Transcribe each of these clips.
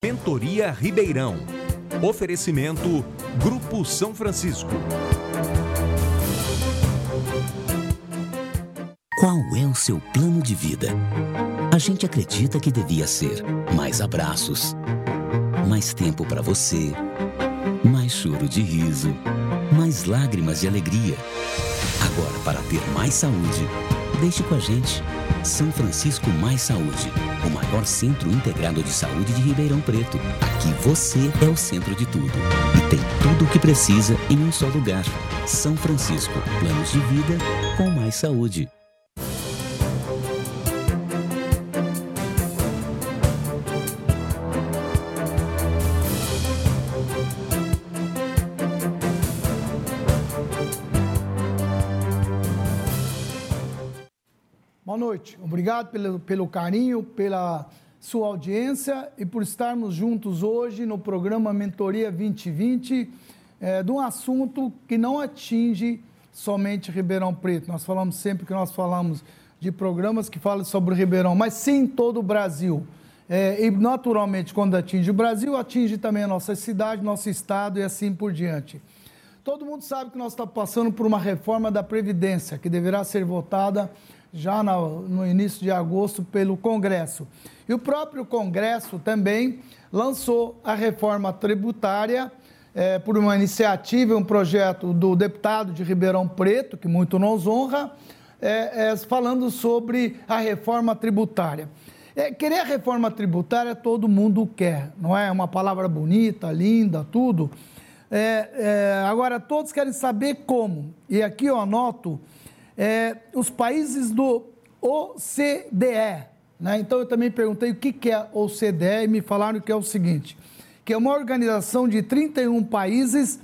Mentoria Ribeirão. Oferecimento Grupo São Francisco. Qual é o seu plano de vida? A gente acredita que devia ser mais abraços, mais tempo para você, mais choro de riso, mais lágrimas de alegria. Agora, para ter mais saúde, deixe com a gente. São Francisco Mais Saúde, o maior centro integrado de saúde de Ribeirão Preto. Aqui você é o centro de tudo e tem tudo o que precisa em um só lugar. São Francisco, planos de vida com mais saúde. Noite. Obrigado pelo, pelo carinho, pela sua audiência e por estarmos juntos hoje no programa Mentoria 2020, é, de um assunto que não atinge somente Ribeirão Preto. Nós falamos sempre que nós falamos de programas que falam sobre Ribeirão, mas sim todo o Brasil. É, e naturalmente, quando atinge o Brasil, atinge também a nossa cidade, nosso estado e assim por diante. Todo mundo sabe que nós estamos passando por uma reforma da Previdência, que deverá ser votada já no, início de agosto pelo Congresso. E o próprio Congresso também lançou a reforma tributária é, por uma iniciativa, um projeto do deputado de Ribeirão Preto, que muito nos honra, é, é, falando sobre a reforma tributária. É, querer a reforma tributária todo mundo quer, não é? Uma palavra bonita, linda, tudo. É, é, agora, todos querem saber como. E aqui eu anoto é, os países do OCDE. Né? Então eu também perguntei o que, que é OCDE e me falaram que é o seguinte: que é uma organização de 31 países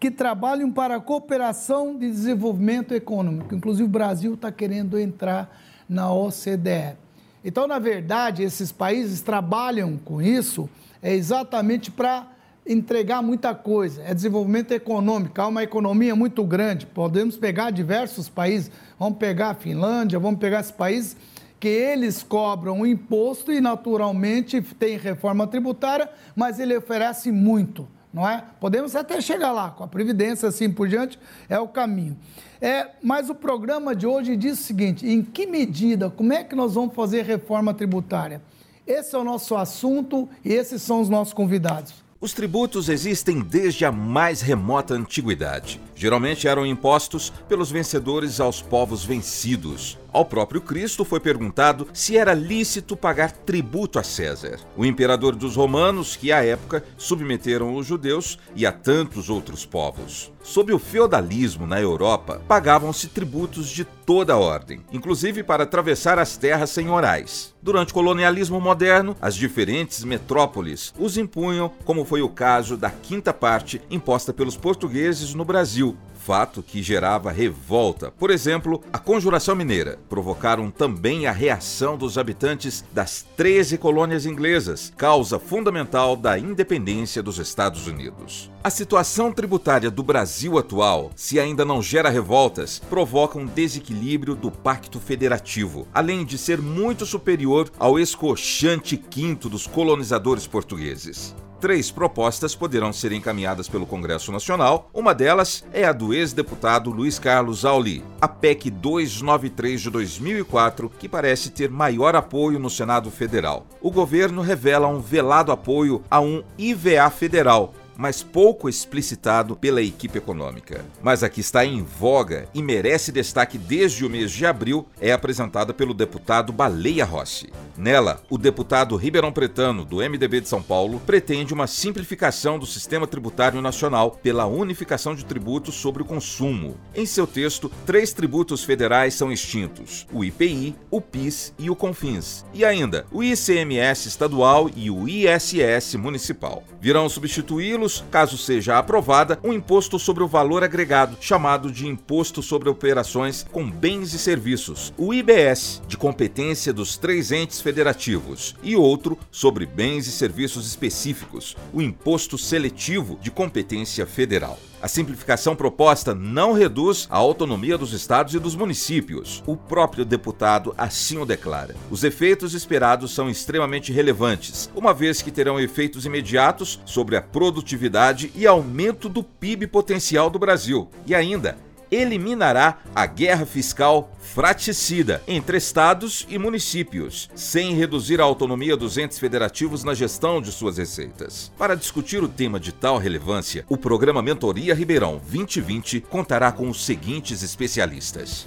que trabalham para a cooperação de desenvolvimento econômico. Inclusive o Brasil está querendo entrar na OCDE. Então, na verdade, esses países trabalham com isso é exatamente para entregar muita coisa, é desenvolvimento econômico, há uma economia muito grande. Podemos pegar diversos países, vamos pegar a Finlândia, vamos pegar esses países que eles cobram o imposto e naturalmente tem reforma tributária, mas ele oferece muito, não é? Podemos até chegar lá, com a Previdência, assim por diante, é o caminho. É, mas o programa de hoje diz o seguinte: em que medida, como é que nós vamos fazer reforma tributária? Esse é o nosso assunto e esses são os nossos convidados. Os tributos existem desde a mais remota antiguidade. Geralmente eram impostos pelos vencedores aos povos vencidos. Ao próprio Cristo foi perguntado se era lícito pagar tributo a César, o imperador dos romanos que à época submeteram os judeus e a tantos outros povos. Sob o feudalismo na Europa, pagavam-se tributos de toda ordem, inclusive para atravessar as terras senhorais. Durante o colonialismo moderno, as diferentes metrópoles os impunham, como foi o caso da quinta parte imposta pelos portugueses no Brasil, fato que gerava revolta. Por exemplo, a Conjuração Mineira provocaram também a reação dos habitantes das 13 colônias inglesas, causa fundamental da independência dos Estados Unidos. A situação tributária do Brasil atual, se ainda não gera revoltas, provoca um desequilíbrio do Pacto Federativo, além de ser muito superior ao escochante quinto dos colonizadores portugueses. Três propostas poderão ser encaminhadas pelo Congresso Nacional. Uma delas é a do ex-deputado Luiz Carlos Auli, a PEC 293 de 2004, que parece ter maior apoio no Senado Federal. O governo revela um velado apoio a um IVA federal, mas pouco explicitado pela equipe econômica. Mas a que está em voga e merece destaque desde o mês de abril é apresentada pelo deputado Baleia Rossi. Nela, o deputado Ribeirão Pretano, do MDB de São Paulo, pretende uma simplificação do sistema tributário nacional pela unificação de tributos sobre o consumo. Em seu texto, três tributos federais são extintos: o IPI, o PIS e o CONFINS, e ainda o ICMS estadual e o ISS municipal. Virão substituí-los caso seja aprovada, um imposto sobre o valor agregado, chamado de Imposto sobre Operações com Bens e Serviços, o IBS, de competência dos três entes federativos, e outro sobre bens e serviços específicos, o Imposto Seletivo de competência federal. A simplificação proposta não reduz a autonomia dos estados e dos municípios. O próprio deputado assim o declara. Os efeitos esperados são extremamente relevantes, uma vez que terão efeitos imediatos sobre a produtividade e aumento do PIB potencial do Brasil. E ainda, eliminará a guerra fiscal fraticida entre estados e municípios, sem reduzir a autonomia dos entes federativos na gestão de suas receitas. Para discutir o tema de tal relevância, o programa Mentoria Ribeirão 2020 contará com os seguintes especialistas.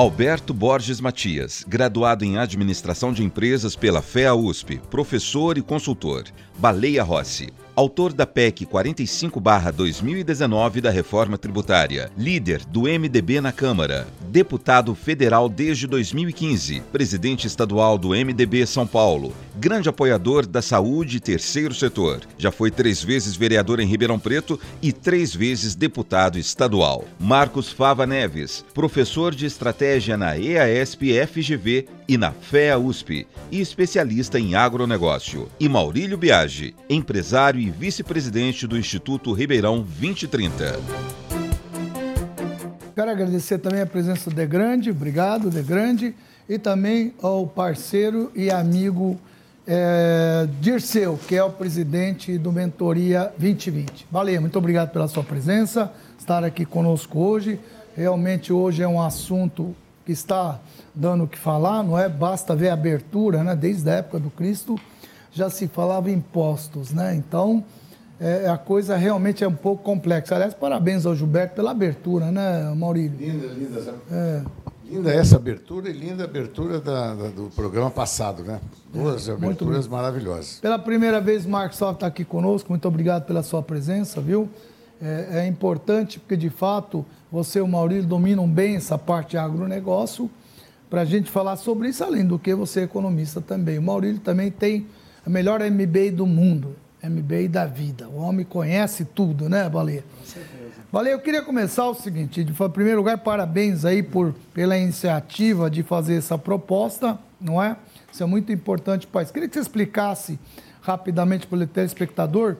Alberto Borges Matias, graduado em Administração de Empresas pela FEA USP, professor e consultor. Baleia Rossi, autor da PEC 45-2019 da reforma tributária, líder do MDB na Câmara, deputado federal desde 2015, presidente estadual do MDB São Paulo, grande apoiador da saúde e terceiro setor. Já foi três vezes vereador em Ribeirão Preto e três vezes deputado estadual. Marcos Fava Neves, professor de estratégia na EASP FGV e na FEA USP e especialista em agronegócio. E Maurílio Biagi, empresário e vice-presidente do Instituto Ribeirão 2030. Quero agradecer também a presença do De Grande, obrigado, De Grande, e também ao parceiro e amigo é, Dirceu, que é o presidente do Mentoria 2020. Valeu, muito obrigado pela sua presença, estar aqui conosco hoje. Realmente hoje é um assunto que está dando o que falar, não é? Basta ver a abertura, né? Desde a época do Cristo já se falava impostos, né? Então, é, a coisa realmente é um pouco complexa. Aliás, parabéns ao Gilberto pela abertura, né, Maurílio? Linda, linda. É. Linda essa abertura e linda a abertura da, da, do programa passado, né? Duas é, aberturas maravilhosas. Pela primeira vez, Marcos Só está aqui conosco. Muito obrigado pela sua presença, viu? É, é, importante porque, de fato, você e o Maurílio dominam bem essa parte de agronegócio para a gente falar sobre isso, além do que você é economista também. O Maurílio também tem a melhor MBA do mundo, MBA da vida. O homem conhece tudo, né, Baleia? Com certeza. Baleia, eu queria começar o seguinte, em primeiro lugar, parabéns aí por, pela iniciativa de fazer essa proposta, não é? Isso é muito importante para isso. Queria que você explicasse rapidamente para o telespectador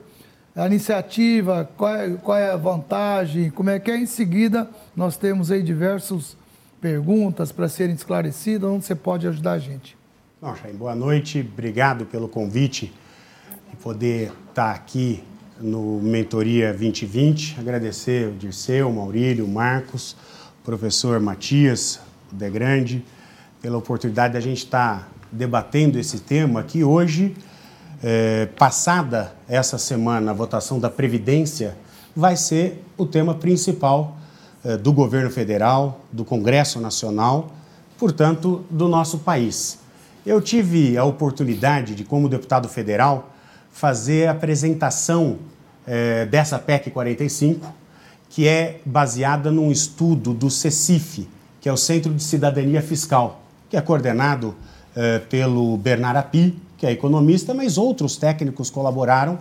a iniciativa, qual é, qual é a vantagem, como é que é. Em seguida, nós temos aí diversas perguntas para serem esclarecidas, onde você pode ajudar a gente. Bom, Jair, boa noite, obrigado pelo convite e poder estar aqui no Mentoria 2020. Agradecer o Dirceu, o Maurílio, o Marcos, o professor Matias, o De Grande, pela oportunidade de a gente estar debatendo esse tema que hoje, é, passada essa semana a votação da Previdência, vai ser o tema principal é, do governo federal, do Congresso Nacional, portanto, do nosso país. Eu tive a oportunidade de, como deputado federal, fazer a apresentação é, dessa PEC 45, que é baseada num estudo do CECIF, que é o Centro de Cidadania Fiscal, que é coordenado é, pelo Bernard Api, que é economista, mas outros técnicos colaboraram.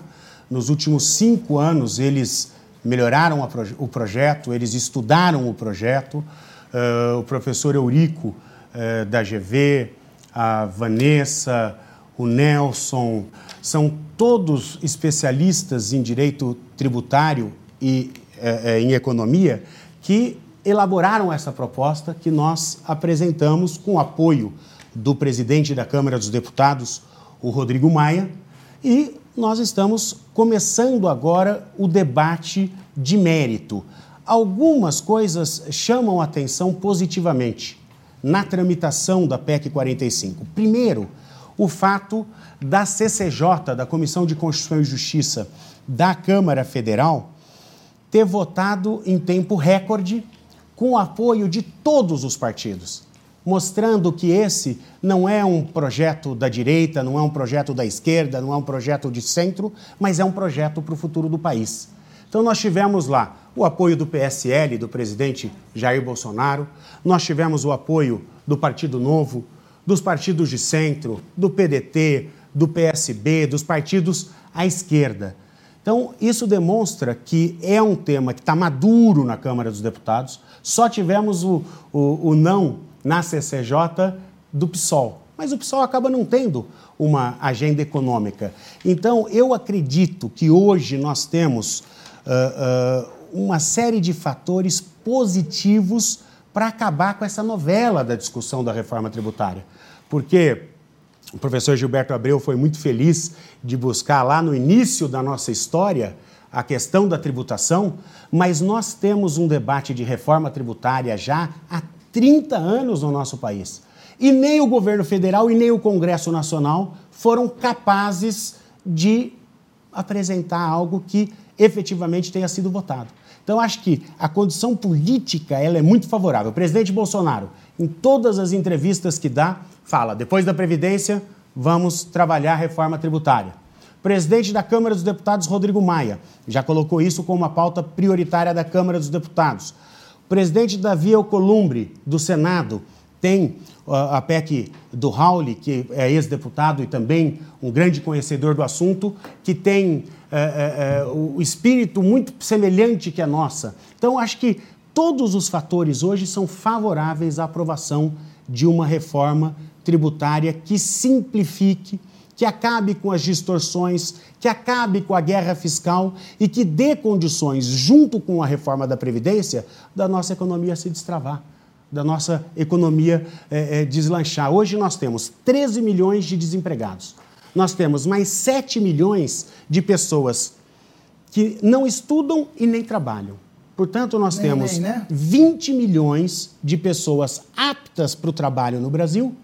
Nos últimos cinco anos, eles melhoraram o projeto, eles estudaram o projeto. Uh, o professor Eurico, uh, da GV, a Vanessa, o Nelson, são todos especialistas em direito tributário e é, é, em economia que elaboraram essa proposta que nós apresentamos com apoio do presidente da Câmara dos Deputados, o Rodrigo Maia, e nós estamos começando agora o debate de mérito. Algumas coisas chamam a atenção positivamente na tramitação da PEC 45. Primeiro, o fato da CCJ, da Comissão de Constituição e Justiça da Câmara Federal, ter votado em tempo recorde com o apoio de todos os partidos, mostrando que esse não é um projeto da direita, não é um projeto da esquerda, não é um projeto de centro, mas é um projeto para o futuro do país. Então, nós tivemos lá o apoio do PSL, do presidente Jair Bolsonaro, nós tivemos o apoio do Partido Novo, dos partidos de centro, do PDT, do PSB, dos partidos à esquerda. Então, isso demonstra que é um tema que está maduro na Câmara dos Deputados. Só tivemos o, o, o não na CCJ do PSOL. mas o PSOL acaba não tendo uma agenda econômica. Então, eu acredito que hoje nós temos uh, uh, uma série de fatores positivos para acabar com essa novela da discussão da reforma tributária. Porque o professor Gilberto Abreu foi muito feliz de buscar lá no início da nossa história a questão da tributação, mas nós temos um debate de reforma tributária já há 30 anos no nosso país. E nem o governo federal e nem o Congresso Nacional foram capazes de apresentar algo que efetivamente tenha sido votado. Então, acho que a condição política ela é muito favorável. O presidente Bolsonaro, em todas as entrevistas que dá, fala: depois da Previdência, vamos trabalhar a reforma tributária. O presidente da Câmara dos Deputados, Rodrigo Maia, já colocou isso como uma pauta prioritária da Câmara dos Deputados. O presidente Davi Alcolumbre, do Senado, tem a PEC do Raul, que é ex-deputado e também um grande conhecedor do assunto, que tem é, é, o espírito muito semelhante que a nossa. Então, acho que todos os fatores hoje são favoráveis à aprovação de uma reforma tributária que simplifique, que acabe com as distorções, que acabe com a guerra fiscal e que dê condições, junto com a reforma da Previdência, da nossa economia se destravar da nossa economia é, é, deslanchar. Hoje nós temos 13 milhões de desempregados. Nós temos mais 7 milhões de pessoas que não estudam e nem trabalham. Portanto, nós nem, temos nem, né? 20 milhões de pessoas aptas para o trabalho no Brasil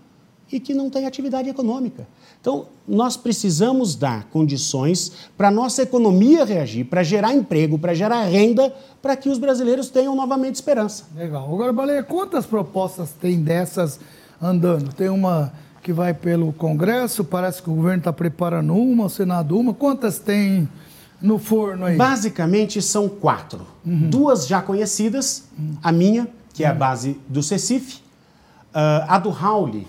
e que não têm atividade econômica. Então, nós precisamos dar condições para a nossa economia reagir, para gerar emprego, para gerar renda, para que os brasileiros tenham novamente esperança. Legal. Agora, Baleia, quantas propostas tem dessas andando? Tem uma que vai pelo Congresso, parece que o governo está preparando uma, o Senado uma. Quantas tem no forno aí? Basicamente são quatro. Uhum. Duas já conhecidas, uhum. a minha, que é a base do CECIF, uh, a do Raul,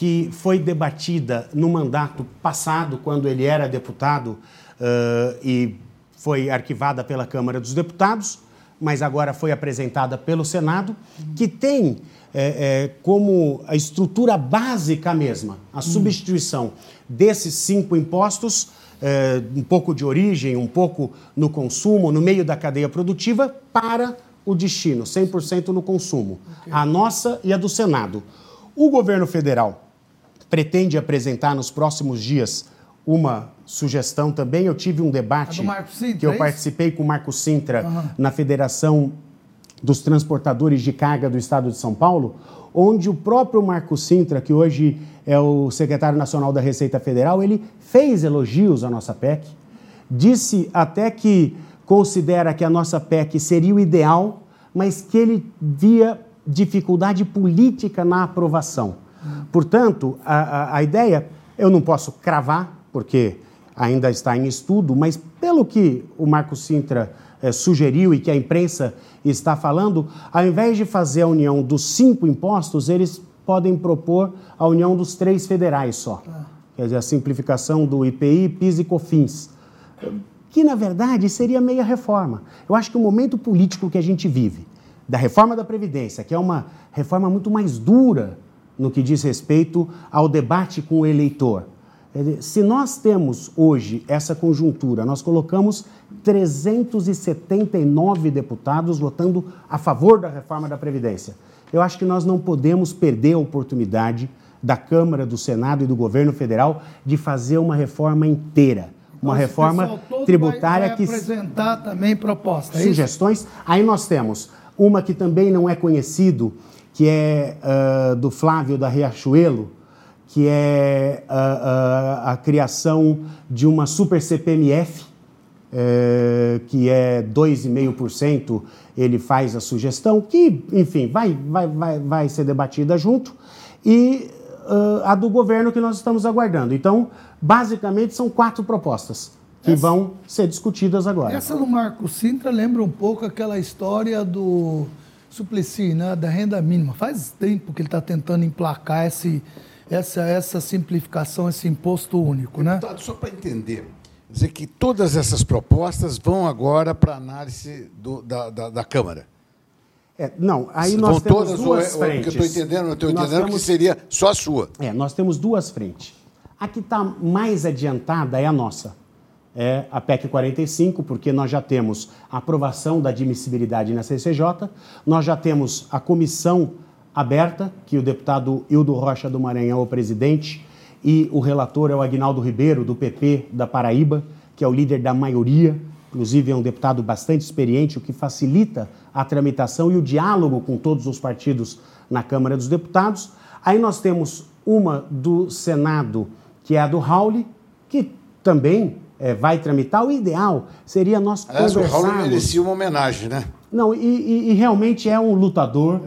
que foi debatida no mandato passado, quando ele era deputado uh, e foi arquivada pela Câmara dos Deputados, mas agora foi apresentada pelo Senado, que tem é, é, como a estrutura básica mesma a substituição desses cinco impostos, é, um pouco de origem, um pouco no consumo, no meio da cadeia produtiva, para o destino, 100% no consumo. Okay. A nossa e a do Senado. O governo federal pretende apresentar nos próximos dias uma sugestão também. Eu tive um debate Sintra, que eu é participei com o Marco Sintra uhum. na Federação dos Transportadores de Carga do Estado de São Paulo, onde o próprio Marco Sintra, que hoje é o secretário nacional da Receita Federal, ele fez elogios à nossa PEC, disse até que considera que a nossa PEC seria o ideal, mas que ele via dificuldade política na aprovação. Portanto, a, a, a ideia, eu não posso cravar, porque ainda está em estudo, mas pelo que o Marco Sintra eh, sugeriu e que a imprensa está falando, ao invés de fazer a união dos cinco impostos, eles podem propor a união dos três federais só. Ah. Quer dizer, a simplificação do IPI, PIS e COFINS. Que, na verdade, seria meia reforma. Eu acho que o momento político que a gente vive, da reforma da Previdência, que é uma reforma muito mais dura no que diz respeito ao debate com o eleitor. Se nós temos hoje essa conjuntura, nós colocamos 379 deputados votando a favor da reforma da Previdência. Eu acho que nós não podemos perder a oportunidade da Câmara, do Senado e do governo federal de fazer uma reforma inteira. Uma Esse reforma tributária vai, vai que. apresentar também propostas. É sugestões. Aí nós temos uma que também não é conhecido, que é uh, do Flávio da Riachuelo, que é uh, uh, a criação de uma super CPMF, uh, que é 2,5%, ele faz a sugestão, que, enfim, vai, vai, vai, vai ser debatida junto, e a do governo que nós estamos aguardando. Então, basicamente, são quatro propostas que essa, vão ser discutidas agora. Essa do Marco Sintra lembra um pouco aquela história do Suplicy, né, da renda mínima. Faz tempo que ele está tentando emplacar esse, essa, essa simplificação, esse imposto único. Né? Deputado, só para entender, dizer que todas essas propostas vão agora para análise do, da, da, da, Câmara. É, não, aí nós Vão temos todas duas ou é, frentes. que eu estou entendendo, eu estou entendendo temos- que seria só a sua. É, nós temos duas frentes. A que está mais adiantada é a nossa. É a PEC 45, porque nós já temos a aprovação da admissibilidade na CCJ, nós já temos a comissão aberta, que o deputado Hildo Rocha do Maranhão é o presidente, e o relator é o Agnaldo Ribeiro, do PP da Paraíba, que é o líder da maioria, inclusive é um deputado bastante experiente, o que facilita a tramitação e o diálogo com todos os partidos na Câmara dos Deputados. Aí nós temos uma do Senado, que é a do Raul, que também eh, vai tramitar. O ideal seria nós Aliás, o Raul conversarmos... merecia uma homenagem, né? Não, e, e- e realmente é um lutador,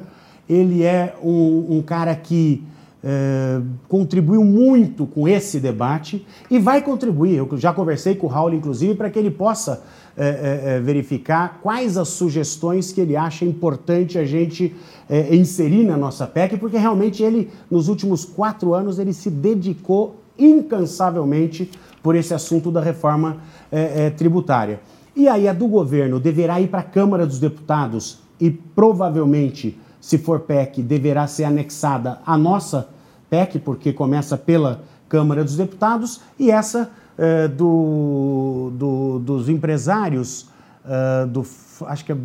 ele é um, um cara que eh, contribuiu muito com esse debate e vai contribuir. Eu já conversei com o Raul, inclusive, para que ele possa eh, eh, eh, verificar quais as sugestões que ele acha importante a gente eh, inserir na nossa PEC, porque realmente ele, nos últimos quatro anos, ele se dedicou incansavelmente por esse assunto da reforma eh, eh, tributária. E aí a do governo deverá ir para a Câmara dos Deputados e provavelmente, se for PEC, deverá ser anexada à nossa PEC, porque começa pela Câmara dos Deputados, e essa eh, do, do- dos empresários eh, do, acho que é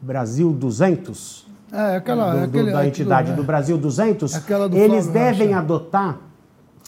Brasil 200, É, aquela. do- do- aquele, da entidade aquilo, do é. Brasil 200, Aquela do eles devem adotar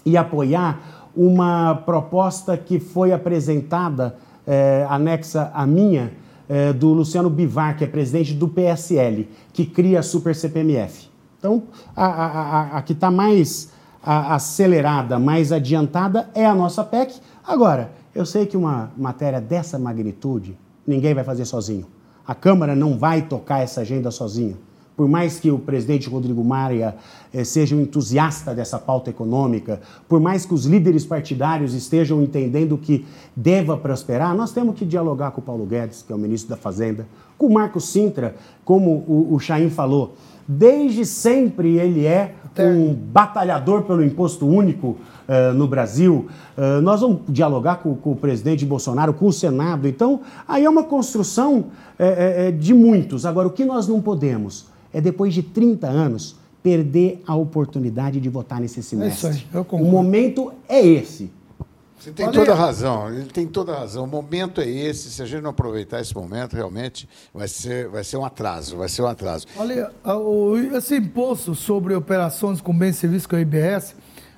e apoiar uma proposta que foi apresentada, eh, anexa à minha, eh, do Luciano Bivar, que é presidente do PSL, que cria a Super CPMF. Então, a, a- a- a que está mais acelerada, mais adiantada é a nossa PEC. Agora, eu sei que uma matéria dessa magnitude, ninguém vai fazer sozinho. A Câmara não vai tocar essa agenda sozinha. Por mais que o presidente Rodrigo Maia eh, seja um entusiasta dessa pauta econômica, por mais que os líderes partidários estejam entendendo que deva prosperar, nós temos que dialogar com o Paulo Guedes, que é o ministro da Fazenda, com o Marco Sintra, como o, o Chaim falou. Desde sempre ele é um batalhador pelo imposto único eh, no Brasil. Eh, nós vamos dialogar com, com o presidente Bolsonaro, com o Senado. Então, aí é uma construção eh, eh, de muitos. Agora, o que nós não podemos é, depois de 30 anos, perder a oportunidade de votar nesse semestre. aí, eu o momento é esse. Você tem Olha- toda a razão, ele tem toda a razão. O momento é esse. Se a gente não aproveitar esse momento, realmente vai ser, vai ser um atraso, vai ser um atraso. Olha, esse imposto sobre operações com bens e serviços com a IBS,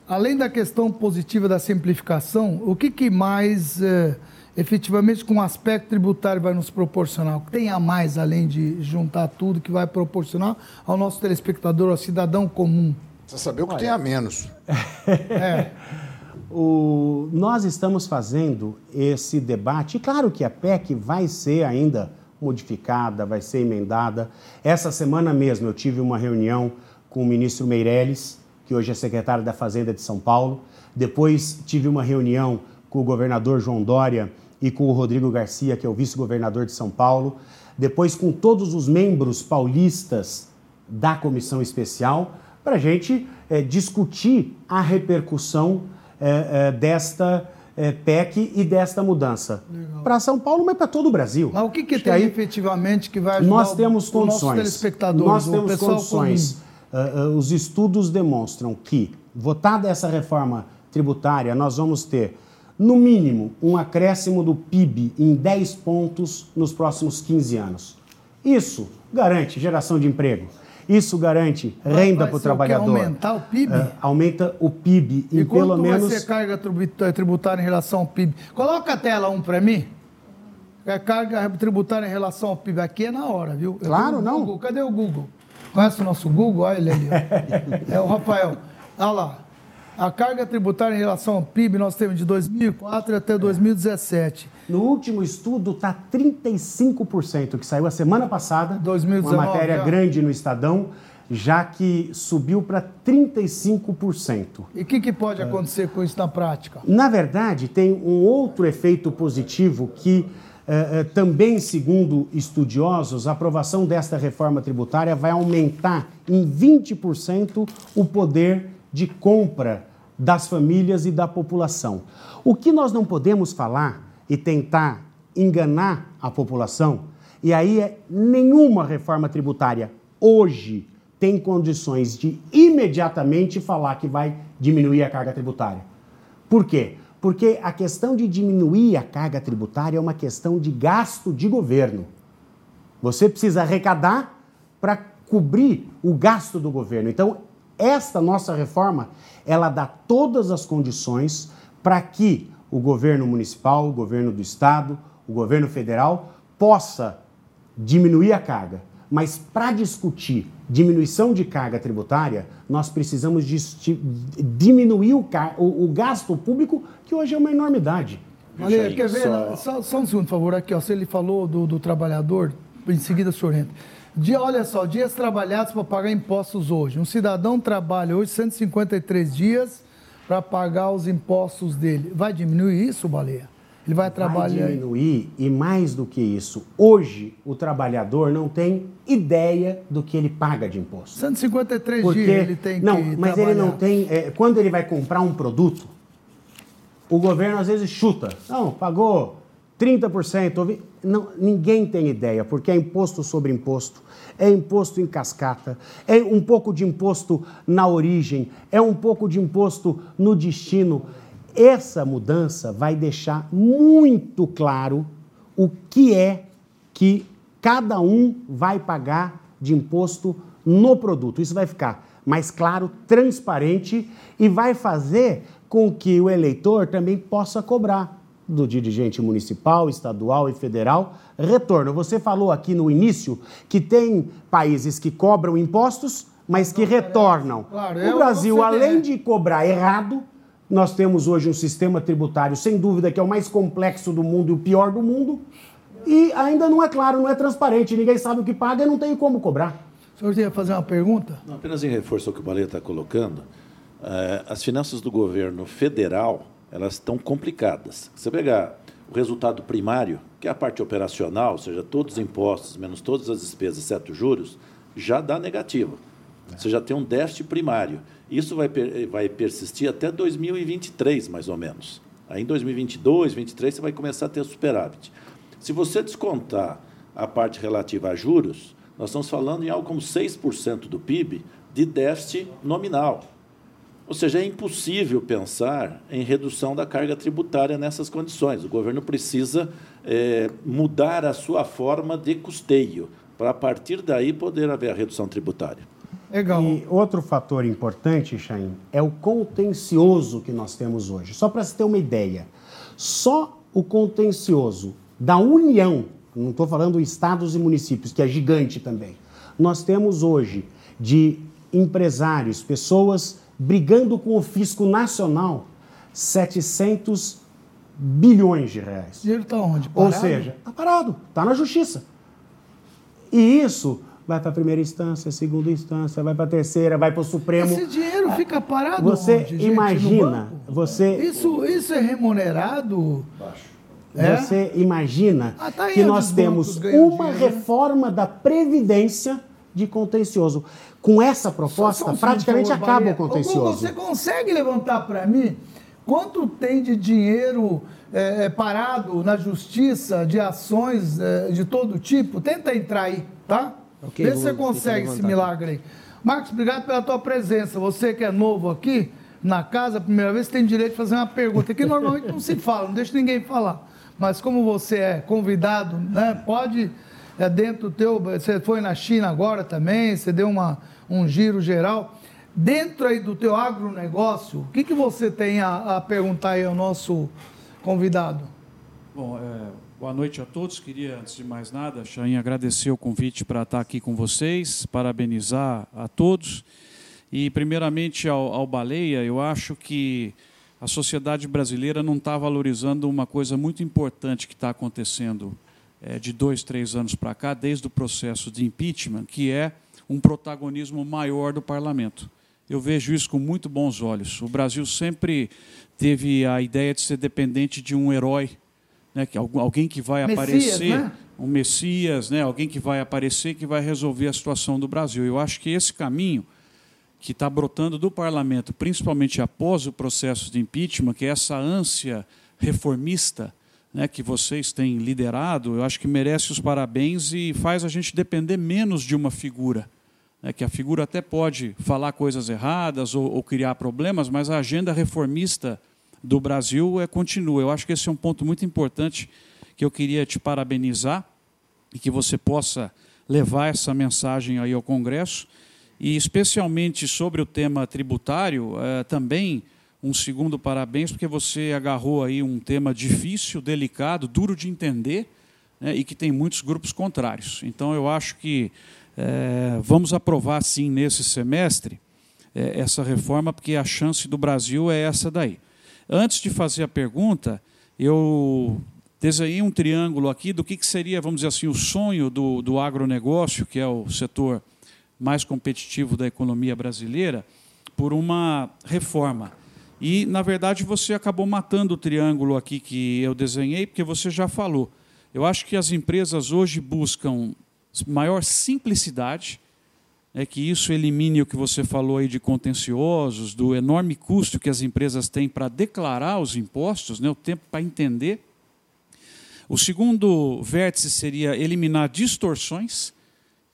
além da questão positiva da simplificação, o que, que mais eh, efetivamente com o aspecto tributário vai nos proporcionar? O que tem a mais além de juntar tudo que vai proporcionar ao nosso telespectador, ao cidadão comum? Precisa saber o que tem a menos. É, O- nós estamos fazendo esse debate, e claro que a PEC vai ser ainda modificada, vai ser emendada. Essa semana mesmo eu tive uma reunião com o ministro Meirelles, que hoje é secretário da Fazenda de São Paulo. Depois tive uma reunião com o governador João Dória e com o Rodrigo Garcia, que é o vice-governador de São Paulo. Depois com todos os membros paulistas da comissão especial para a gente eh, discutir a repercussão eh, eh, desta PEC e desta mudança. Para São Paulo, mas para todo o Brasil. mas o que, que tem aí efetivamente que vai ajudar nós o- temos os nossos condições. telespectadores, Nós o temos condições. os estudos demonstram que, votada essa reforma tributária, nós vamos ter, no mínimo, um acréscimo do PIB em 10 pontos nos próximos 15 anos. Isso garante geração de emprego. Isso garante renda vai para o quê? Aumentar o PIB? aumenta o PIB em E quanto pelo vai menos. ser carga tribu- tributária em relação ao PIB? Coloca a tela um para mim. É carga tributária em relação ao PIB. Aqui é na hora, viu? Eu Claro, não. Google. Cadê o Google? Conhece o nosso Google? Olha ele ali. É o Rafael. Olha lá. A carga tributária em relação ao PIB nós temos de 2004 até 2017. No último estudo está 35%, que saiu a semana passada. 2019 Uma matéria já. grande no Estadão, já que subiu para 35%. E o que, que pode acontecer com isso na prática? Na verdade, tem um outro efeito positivo que, eh, eh, também segundo estudiosos, a aprovação desta reforma tributária vai aumentar em 20% o poder de compra das famílias e da população. O que nós não podemos falar e tentar enganar a população E aí é nenhuma reforma tributária hoje tem condições de imediatamente falar que vai diminuir a carga tributária. Por quê? Porque a questão de diminuir a carga tributária é uma questão de gasto de governo. Você precisa arrecadar para cobrir o gasto do governo. Então, esta nossa reforma, ela dá todas as condições para que o governo municipal, o governo do estado, o governo federal possa diminuir a carga. Mas para discutir diminuição de carga tributária, nós precisamos de diminuir o, o, o, gasto público, que hoje é uma enormidade. Olha, quer ver? Só... Só, só... um segundo, por favor, aqui, ó, se ele falou do, do trabalhador, em seguida o orienta. Dia, olha só, dias trabalhados para pagar impostos hoje. Um cidadão trabalha hoje 153 dias para pagar os impostos dele. Vai diminuir isso, Baleia? Ele vai trabalhar. Vai diminuir e mais do que isso, hoje o trabalhador não tem ideia do que ele paga de imposto. 153 Porque, dias ele tem não, que mas trabalhar. ele não tem. É, quando ele vai comprar um produto, o governo às vezes chuta. Não, pagou 30%. Não, ninguém tem ideia, porque é imposto sobre imposto, é imposto em cascata, é um pouco de imposto na origem, é um pouco de imposto no destino. Essa mudança vai deixar muito claro o que é que cada um vai pagar de imposto no produto. Isso vai ficar mais claro, transparente e vai fazer com que o eleitor também possa cobrar do dirigente municipal, estadual e federal retorno. Você falou aqui no início que tem países que cobram impostos, mas que retornam. Claro, o Brasil, além de cobrar errado, nós temos hoje um sistema tributário, sem dúvida, que é o mais complexo do mundo e o pior do mundo, e ainda não é claro, não é transparente, ninguém sabe o que paga e não tem como cobrar. O senhor ia fazer uma pergunta? Não, apenas em reforço ao que o Baleia está colocando, eh, as finanças do governo federal elas estão complicadas. Você pegar o resultado primário, que é a parte operacional, ou seja, todos os impostos menos todas as despesas, exceto juros, já dá negativo. Você já tem um déficit primário. Isso vai, vai persistir até 2023, mais ou menos. Aí, em 2022, 2023, você vai começar a ter superávit. Se você descontar a parte relativa a juros, nós estamos falando em algo como 6% do PIB de déficit nominal. Ou seja, é impossível pensar em redução da carga tributária nessas condições. O governo precisa é, mudar a sua forma de custeio para, a partir daí, poder haver a redução tributária. Legal. E outro fator importante, Chain, é o contencioso que nós temos hoje. Só para se ter uma ideia, só o contencioso da União, não estou falando estados e municípios, que é gigante também, nós temos hoje de empresários, pessoas brigando com o fisco nacional, 700 bilhões de reais. O dinheiro está onde? Parado? Ou seja, está parado, está na justiça. E isso vai para a primeira instância, segunda instância, vai para a terceira, vai para o Supremo. Esse dinheiro fica parado Você onde, gente, imagina, você isso isso é remunerado? Baixo. É? Você imagina ah, tá que nós temos uma dinheiro. reforma da previdência de contencioso. Com essa proposta, praticamente acaba o contencioso. Você consegue levantar para mim quanto tem de dinheiro é, parado na justiça de ações é, de todo tipo? Tenta entrar aí, tá? Okay, Vê se você consegue esse milagre aí. Marcos, obrigado pela tua presença. Você que é novo aqui na casa, primeira vez, tem direito de fazer uma pergunta. Que normalmente não se fala, não deixa ninguém falar. Mas como você é convidado, né, pode, é dentro do teu. Você foi na China agora também, você deu uma, um giro geral. Dentro aí do teu agronegócio, o que, que você tem a, a perguntar aí ao nosso convidado? Bom, é, Boa noite a todos. Queria, antes de mais nada, Chain, agradecer o convite para estar aqui com vocês, parabenizar a todos. E, primeiramente, ao, ao Baleia, eu acho que a sociedade brasileira não está valorizando uma coisa muito importante que está acontecendo é, de dois, três anos para cá, desde o processo de impeachment, que é um protagonismo maior do parlamento. Eu vejo isso com muito bons olhos. O Brasil sempre teve a ideia de ser dependente de um herói né, que alguém que vai Messias, aparecer, né? um Messias, né, alguém que vai aparecer que vai resolver a situação do Brasil. Eu acho que esse caminho que está brotando do parlamento, principalmente após o processo de impeachment, que é essa ânsia reformista né, que vocês têm liderado, eu acho que merece os parabéns e faz a gente depender menos de uma figura. Né, que a figura até pode falar coisas erradas ou, ou criar problemas, mas a agenda reformista do Brasil é, continua. Eu acho que esse é um ponto muito importante que eu queria te parabenizar e que você possa levar essa mensagem aí ao Congresso e especialmente sobre o tema tributário, eh, também um segundo parabéns, porque você agarrou aí um tema difícil, delicado, duro de entender né, e que tem muitos grupos contrários. Então, eu acho que é, vamos aprovar, sim, nesse semestre, é, essa reforma, porque a chance do Brasil é essa daí. Antes de fazer a pergunta, eu desenhei um triângulo aqui do que, que seria, vamos dizer assim, o sonho do, do agronegócio, que é o setor mais competitivo da economia brasileira, por uma reforma. E, na verdade, você acabou matando o triângulo aqui que eu desenhei, porque você já falou. Eu acho que as empresas hoje buscam maior simplicidade, é que isso elimine o que você falou aí de contenciosos, do enorme custo que as empresas têm para declarar os impostos, né, o tempo para entender. O segundo vértice seria eliminar distorções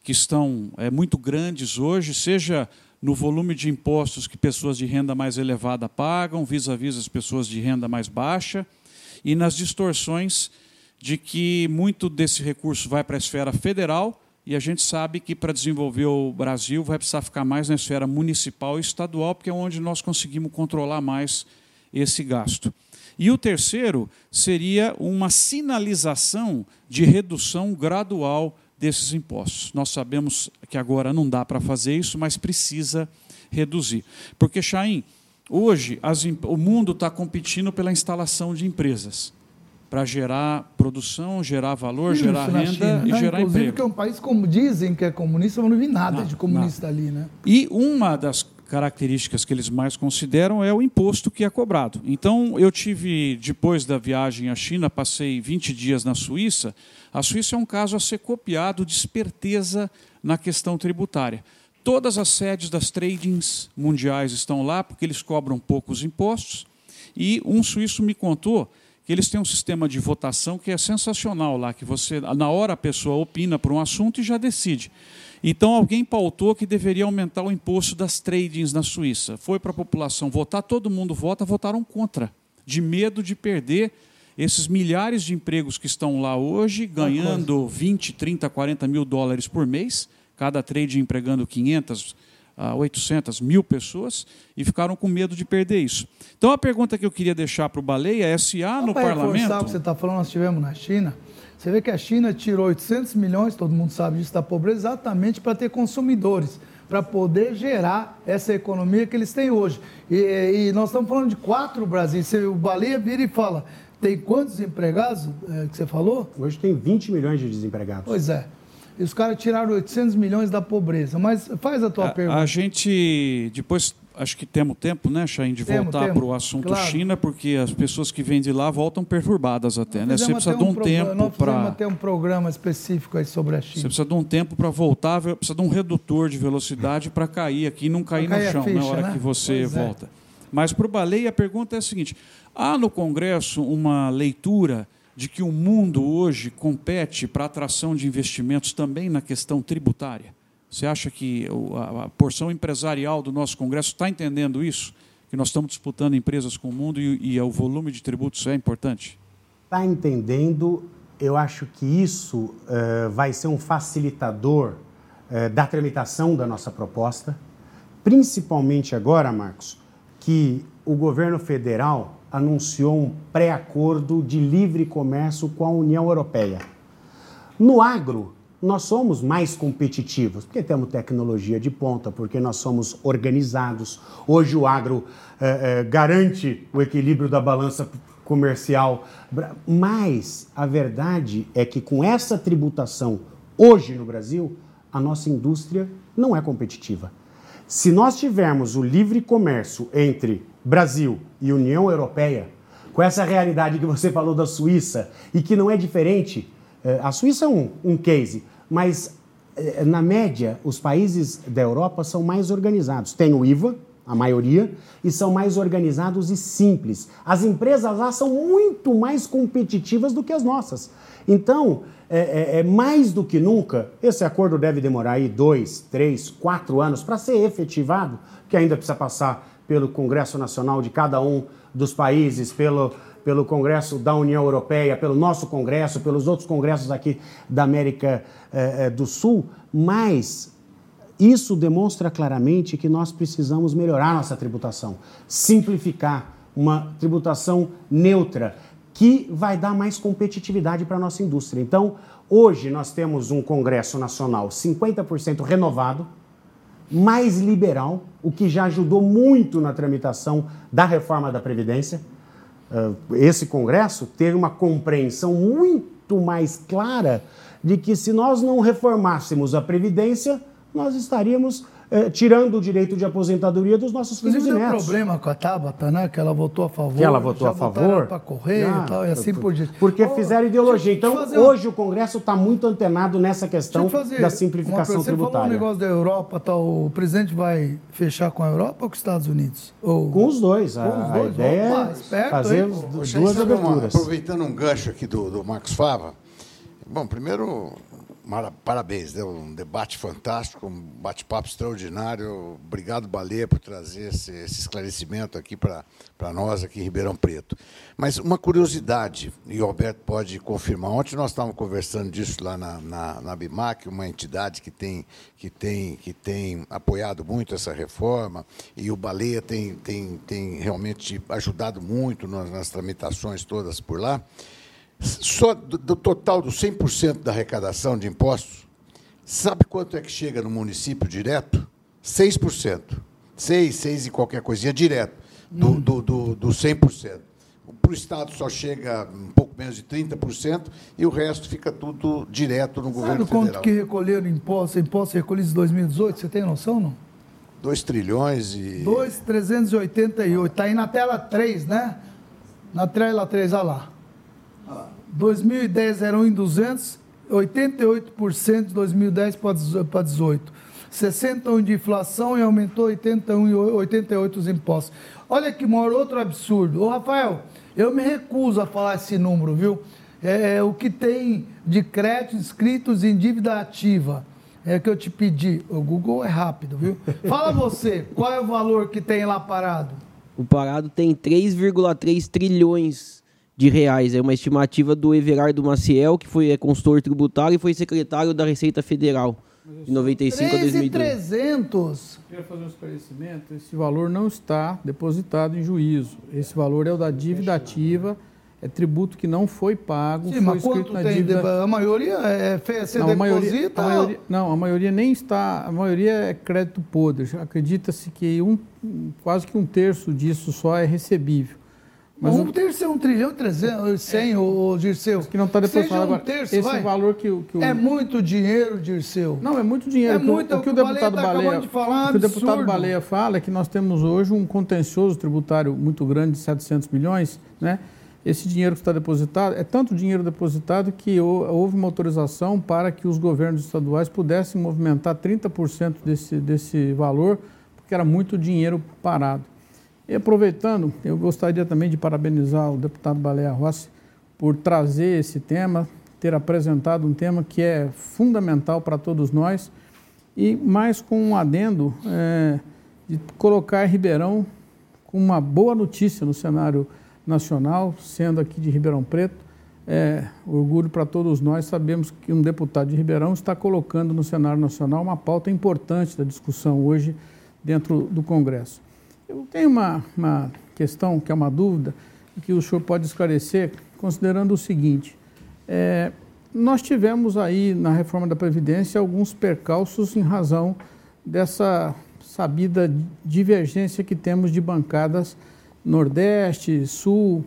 que estão é, muito grandes hoje, seja no volume de impostos que pessoas de renda mais elevada pagam, vis-à-vis -vis as pessoas de renda mais baixa, e nas distorções de que muito desse recurso vai para a esfera federal, e a gente sabe que para desenvolver o Brasil vai precisar ficar mais na esfera municipal e estadual, porque é onde nós conseguimos controlar mais esse gasto. E o terceiro seria uma sinalização de redução gradual desses impostos. Nós sabemos que agora não dá para fazer isso, mas precisa reduzir. Porque, Chaim, hoje as, o mundo está competindo pela instalação de empresas para gerar produção, gerar valor, isso, gerar renda China, e né? gerar Inclusive, emprego. que é um país, como dizem que é comunista, eu não vi nada não, de comunista não. ali. Né? E uma das características que eles mais consideram é o imposto que é cobrado. Então, eu tive, depois da viagem à China, passei 20 dias na Suíça. A Suíça é um caso a ser copiado de esperteza na questão tributária. Todas as sedes das tradings mundiais estão lá, porque eles cobram poucos impostos. E um suíço me contou que eles têm um sistema de votação que é sensacional lá, que você, na hora a pessoa opina por um assunto e já decide. Então alguém pautou que deveria aumentar o imposto das tradings na Suíça. Foi para a população votar, todo mundo vota, votaram contra, de medo de perder esses milhares de empregos que estão lá hoje, ganhando 20, 30, 40 mil dólares por mês, cada trade empregando 500 a 800 mil pessoas e ficaram com medo de perder isso. Então a pergunta que eu queria deixar para o Baleia é se há no parlamento. o que você está falando, nós tivemos na China. Você vê que a China tirou 800 milhões, todo mundo sabe disso, da pobreza, exatamente para ter consumidores, para poder gerar essa economia que eles têm hoje. E, e nós estamos falando de quatro Brasil. Você, o Baleia vira e fala: tem quantos empregados é, que você falou? Hoje tem 20 milhões de desempregados. Pois é. E os caras tiraram 800 milhões da pobreza. Mas faz a tua a, pergunta. A gente, depois, acho que temos tempo, né, Chain, de temo, voltar para o assunto claro. China, porque as pessoas que vêm de lá voltam perturbadas até. Né? Você precisa de um, um tempo para. ter um programa específico aí sobre a China. Você precisa de um tempo para voltar, precisa de um redutor de velocidade para cair aqui e não cair no chão ficha, na hora né? que você pois é. volta. É. Mas para o Baleia, a pergunta é a seguinte: há no Congresso uma leitura de que o mundo hoje compete para atração de investimentos também na questão tributária? Você acha que a porção empresarial do nosso Congresso está entendendo isso? Que nós estamos disputando empresas com o mundo e, e o volume de tributos é importante? Está entendendo. Eu acho que isso uh, vai ser um facilitador uh, da tramitação da nossa proposta, principalmente agora, Marcos, que o governo federal anunciou um pré-acordo de livre comércio com a União Europeia. No agro, nós somos mais competitivos, porque temos tecnologia de ponta, porque nós somos organizados. Hoje o agro é, é, garante o equilíbrio da balança comercial. Mas a verdade é que com essa tributação hoje no Brasil, a nossa indústria não é competitiva. Se nós tivermos o livre comércio entre Brasil e União Europeia, com essa realidade que você falou da Suíça e que não é diferente, eh, a Suíça é um, um case, mas eh, na média os países da Europa são mais organizados. Tem o IVA, a maioria, e são mais organizados e simples. As empresas lá são muito mais competitivas do que as nossas. Então, é, é, é mais do que nunca, esse acordo deve demorar aí dois, três, quatro anos para ser efetivado, que ainda precisa passar pelo Congresso Nacional de cada um dos países, pelo, pelo Congresso da União Europeia, pelo nosso Congresso, pelos outros congressos aqui da América eh, do Sul, mas isso demonstra claramente que nós precisamos melhorar nossa tributação, simplificar uma tributação neutra, que vai dar mais competitividade para a nossa indústria. Então, hoje nós temos um Congresso Nacional 50% renovado, mais liberal, o que já ajudou muito na tramitação da reforma da Previdência. Esse Congresso teve uma compreensão muito mais clara de que se nós não reformássemos a Previdência, nós estaríamos é, tirando o direito de aposentadoria dos nossos filhos e netos. Teve problema com a Tabata, né? Que ela votou a favor. Que ela votou a favor. para correr ah, e tal, e assim por diante. Porque oh, fizeram ideologia. Então, hoje o Congresso está muito antenado nessa questão da simplificação uma, você tributária. Você falou um negócio da Europa, tá, o presidente vai fechar com a Europa ou com os Estados Unidos? Ou... Com os dois. A, com os dois. a ideia Opa, é esperto, fazer hein? duas aberturas. aproveitando um gancho aqui do, do Marcos Fava, bom, primeiro Parabéns, deu um debate fantástico, um bate-papo extraordinário. Obrigado, Baleia, por trazer esse, esse esclarecimento aqui para nós, aqui em Ribeirão Preto. Mas uma curiosidade, e o Alberto pode confirmar. Ontem nós estávamos conversando disso lá na, na, na BIMAC, uma entidade que tem, que, tem, que tem apoiado muito essa reforma, e o Baleia tem, tem, tem realmente ajudado muito nas, nas tramitações todas por lá. Só do, do total dos 100% da arrecadação de impostos, sabe quanto é que chega no município direto? 6%. 6, 6 e qualquer coisinha direto do, hum. do, do, do 100%. Para o Estado só chega um pouco menos de 30% e o resto fica tudo direto no Sabe governo federal. quanto que recolheram impostos, impostos recolhidos em 2018? Você tem noção, não? 2 trilhões e... 2,388. Está aí na tela 3, né? Na tela 3, olha lá. 2010 eram em 200, 88% de 2010 para 18. 61 de inflação e aumentou 81 e 88 os impostos. Olha que maior outro absurdo. Ô, Rafael, eu me recuso a falar esse número, viu? É, é o que tem de crédito inscritos em dívida ativa. É que eu te pedi. O Google é rápido, viu? Fala você, qual é o valor que tem lá parado? O parado tem 3,3 trilhões de reais. É uma estimativa do Everardo Maciel, que foi é, consultor tributário e foi secretário da Receita Federal de 95 a 2002. 300. Quero fazer um esclarecimento. Esse valor não está depositado em juízo. Esse valor é o da dívida ativa. É tributo que não foi pago, Sim, foi escrito na dívida. A maioria é você não, a maioria, a maioria, não, a maioria nem está. A maioria é crédito podre. Acredita-se que um, quase que um terço disso só é recebível. Mas um terço é um trilhão, trezentos, cem, é, o Dirceu. Que não está depositado um agora. Terço, esse vai. valor que, que o... É muito dinheiro, Dirceu. Não, é muito dinheiro. É muito, o que o, deputado tá Baleia, de falar, o que o deputado Baleia fala é que nós temos hoje um contencioso tributário muito grande de 700 milhões, né? Esse dinheiro que está depositado, é tanto dinheiro depositado que houve uma autorização para que os governos estaduais pudessem movimentar 30% desse, desse valor, porque era muito dinheiro parado. E aproveitando, eu gostaria também de parabenizar o deputado Baleia Rossi por trazer esse tema, ter apresentado um tema que é fundamental para todos nós e mais com um adendo é, de colocar Ribeirão com uma boa notícia no cenário nacional, sendo aqui de Ribeirão Preto. É, orgulho para todos nós, sabemos que um deputado de Ribeirão está colocando no cenário nacional uma pauta importante da discussão hoje dentro do Congresso. Eu tenho uma, uma questão que é uma dúvida que o senhor pode esclarecer, considerando o seguinte: é, nós tivemos aí na reforma da Previdência alguns percalços em razão dessa sabida divergência que temos de bancadas Nordeste, Sul.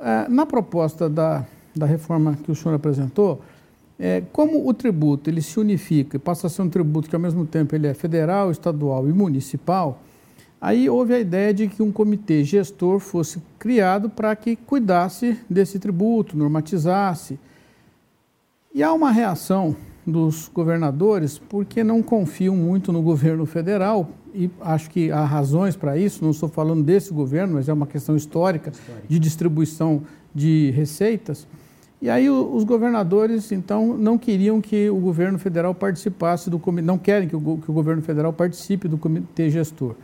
É, na proposta da, da reforma que o senhor apresentou, é, como o tributo ele se unifica e passa a ser um tributo que ao mesmo tempo ele é federal, estadual e municipal, Aí houve a ideia de que um comitê gestor fosse criado para que cuidasse desse tributo, normatizasse. E há uma reação dos governadores porque não confiam muito no governo federal e acho que há razões para isso. Não estou falando desse governo, mas é uma questão histórica, histórica. de distribuição de receitas. E aí os governadores, então, não queriam que o governo federal participasse do comitê, não querem que o, que o governo federal participe do comitê gestor.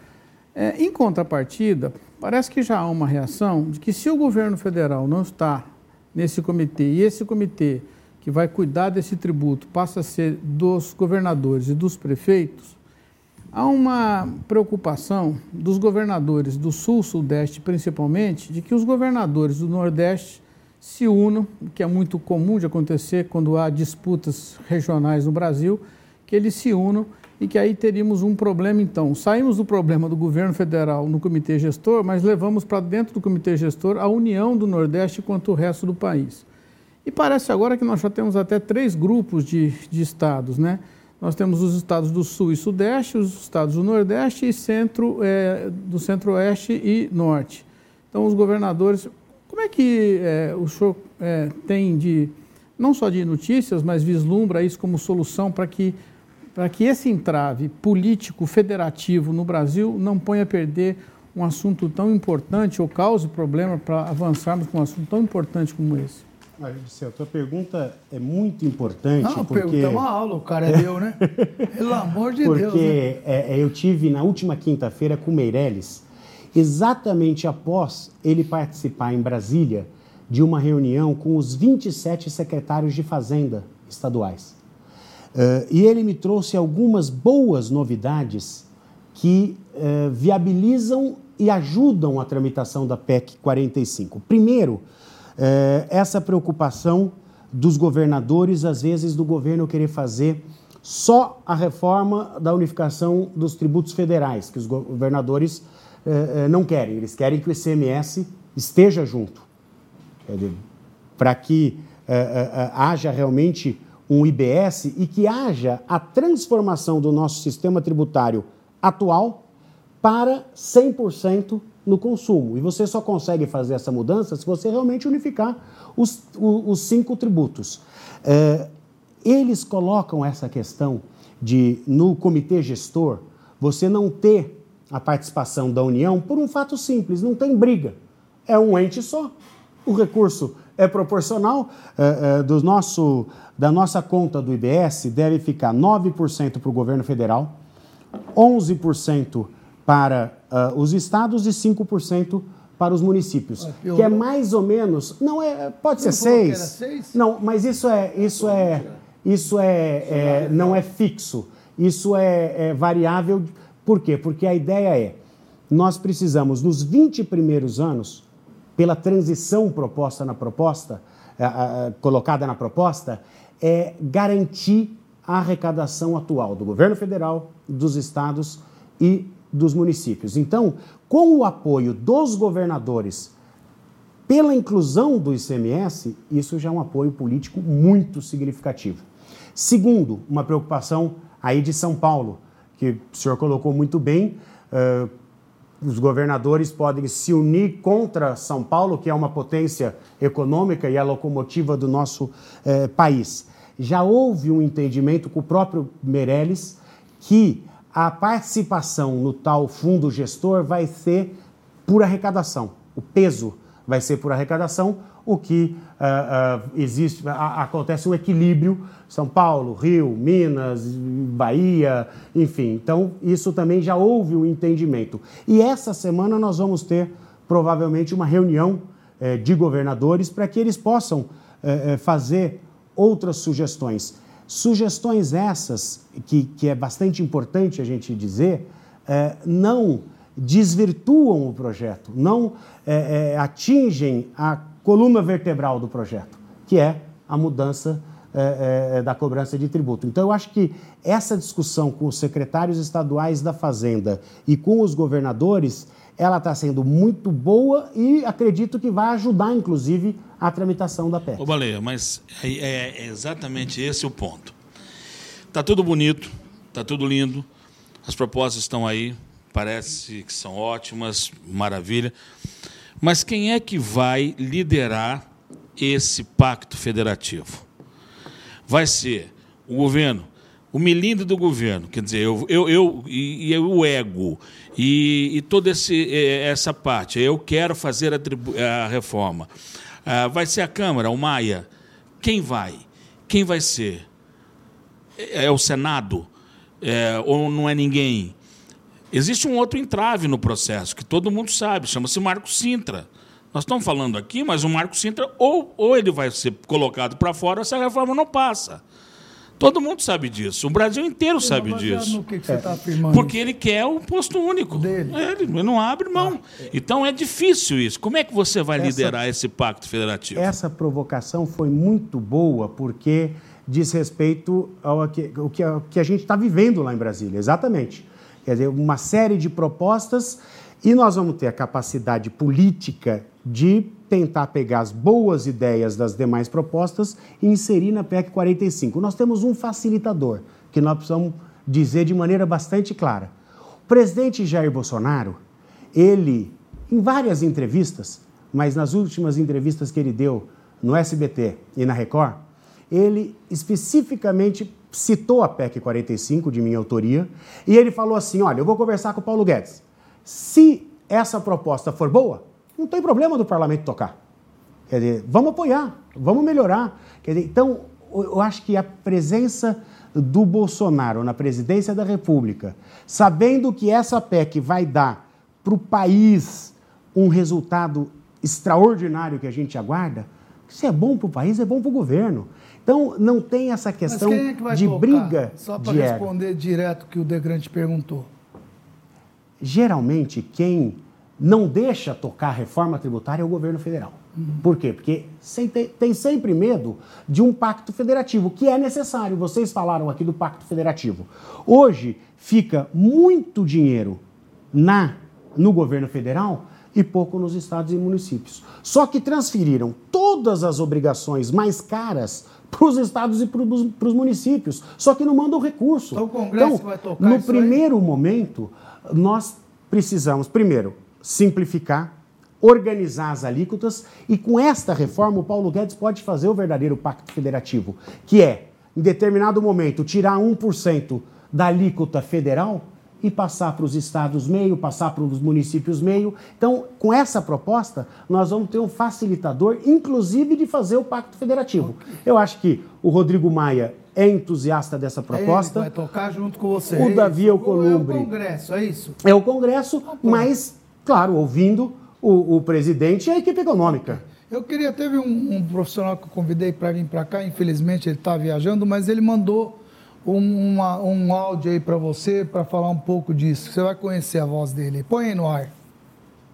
É, em contrapartida, parece que já há uma reação de que se o governo federal não está nesse comitê e esse comitê que vai cuidar desse tributo passa a ser dos governadores e dos prefeitos, há uma preocupação dos governadores do Sul, Sudeste principalmente, de que os governadores do Nordeste se unam, que é muito comum de acontecer quando há disputas regionais no Brasil, que eles se unam e que aí teríamos um problema então. Saímos do problema do governo federal no comitê gestor, mas levamos para dentro do comitê gestor a união do Nordeste quanto o resto do país. E parece agora que nós já temos até três grupos de, de estados, né? Nós temos os estados do Sul e Sudeste, os estados do Nordeste e centro, é, do Centro-Oeste e Norte. Então, os governadores. Como é que é, o senhor é, tem de, não só de notícias, mas vislumbra isso como solução para que, para que esse entrave político federativo no Brasil não ponha a perder um assunto tão importante ou cause problema para avançarmos com um assunto tão importante como esse? Olha, a tua pergunta é muito importante. Não, porque... pergunta é uma aula, o cara é meu, né? Pelo amor de porque Deus. Porque né? é, eu tive na última quinta-feira com o Meirelles, exatamente após ele participar em Brasília de uma reunião com os 27 secretários de Fazenda estaduais. Uh, e ele me trouxe algumas boas novidades que uh, viabilizam e ajudam a tramitação da PEC 45. Primeiro, é, essa preocupação dos governadores, às vezes, do governo querer fazer só a reforma da unificação dos tributos federais, que os governadores não querem. Eles querem que o ICMS esteja junto, para que haja realmente um IBS e que haja a transformação do nosso sistema tributário atual para 100% no consumo. E você só consegue fazer essa mudança se você realmente unificar os, os, cinco tributos. É, eles colocam essa questão de, no comitê gestor, você não ter a participação da União por um fato simples: não tem briga. É um ente só. O recurso é proporcional. É, é, do nosso, da nossa conta do IBS, deve ficar 9% para o governo federal, 11% para uh, os estados e 5% para os municípios, que é mais ou menos, não é, pode ser seis, seis, não, mas isso é, isso é, isso é, é não é fixo, isso é, é variável. Por quê? Porque a ideia é, nós precisamos nos 20 primeiros anos, pela transição proposta na proposta, colocada na proposta, é garantir a arrecadação atual do governo federal, dos estados e dos municípios. Então, com o apoio dos governadores pela inclusão do ICMS, isso já é um apoio político muito significativo. Segundo, uma preocupação aí de São Paulo, que o senhor colocou muito bem, uh, os governadores podem se unir contra São Paulo, que é uma potência econômica e a locomotiva do nosso uh, país. Já houve um entendimento com o próprio Meirelles que a participação no tal fundo gestor vai ser por arrecadação. O peso vai ser por arrecadação, o que uh, uh, existe, acontece um equilíbrio, São Paulo, Rio, Minas, Bahia, enfim. Então, isso também já houve um entendimento. E essa semana nós vamos ter provavelmente uma reunião eh, de governadores para que eles possam eh, eh, fazer outras sugestões. Sugestões essas, que, que é bastante importante a gente dizer, é, não desvirtuam o projeto, não atingem a coluna vertebral do projeto, que é a mudança é, é, da cobrança de tributo. Então, eu acho que essa discussão com os secretários estaduais da Fazenda e com os governadores, ela está sendo muito boa e acredito que vai ajudar, inclusive, a tramitação da PEC. Ô, Baleia, mas é, é, é exatamente esse o ponto. Está tudo bonito, está tudo lindo, as propostas estão aí, parece que são ótimas, maravilha. Mas quem é que vai liderar esse pacto federativo? Vai ser o governo, o melindre do governo, quer dizer, eu, eu, eu e, e o ego e, e toda esse, essa parte, eu quero fazer a, a reforma. Ah, vai ser a Câmara, o Maia? Quem vai? Quem vai ser? É, é o Senado? É, ou não é ninguém? Existe um outro entrave no processo, que todo mundo sabe, chama-se Marco Sintra. Nós estamos falando aqui, mas o Marco Sintra, ou, ou ele vai ser colocado para fora, essa reforma não passa. Todo mundo sabe disso. O Brasil inteiro sabe disso. Que, que você está afirmando? Porque ele quer o posto único. Dele. É, ele não abre mão. Ah, é. Então é difícil isso. Como é que você vai essa, liderar esse pacto federativo? Essa provocação foi muito boa, porque diz respeito ao que, ao que, ao que a gente está vivendo lá em Brasília. Exatamente. Quer dizer, uma série de propostas e nós vamos ter a capacidade política de tentar pegar as boas ideias das demais propostas e inserir na PEC 45. Nós temos um facilitador, que nós precisamos dizer de maneira bastante clara. O presidente Jair Bolsonaro, ele, em várias entrevistas, mas nas últimas entrevistas que ele deu no SBT e na Record, ele especificamente citou a PEC 45 de minha autoria e ele falou assim: olha, eu vou conversar com o Paulo Guedes. Se essa proposta for boa, não tem problema do parlamento tocar. Quer dizer, vamos apoiar, vamos melhorar. Quer dizer, então, eu acho que a presença do Bolsonaro na presidência da República, sabendo que essa PEC vai dar para o país um resultado extraordinário que a gente aguarda, se é bom para o país, é bom para o governo. Então, não tem essa questão é de briga. Só para responder direto o que o Degrande perguntou geralmente quem não deixa tocar a reforma tributária é o governo federal. Uhum. Por quê? Porque tem sempre medo de um pacto federativo, que é necessário. Vocês falaram aqui do pacto federativo. Hoje fica muito dinheiro na no governo federal e pouco nos estados e municípios. Só que transferiram todas as obrigações mais caras para os estados e para os municípios. Só que não mandam recurso. Então, o Congresso então, vai tocar no primeiro aí? momento, nós precisamos, primeiro, simplificar, organizar as alíquotas e com esta reforma o Paulo Guedes pode fazer o verdadeiro pacto federativo, que é, em determinado momento, tirar 1% da alíquota federal e passar para os estados meio, passar para os municípios meio. Então, com essa proposta, nós vamos ter um facilitador, inclusive, de fazer o pacto federativo. Eu acho que o Rodrigo Maia é entusiasta dessa proposta. Ele vai tocar junto com você. O é Davi Alcolumbre. É o Congresso, é isso? É o Congresso, mas, claro, ouvindo o, o presidente e a equipe econômica. Eu queria, teve um, um profissional que eu convidei para vir para cá, infelizmente ele está viajando, mas ele mandou um, uma, um áudio aí para você para falar um pouco disso. Você vai conhecer a voz dele. Põe aí no ar.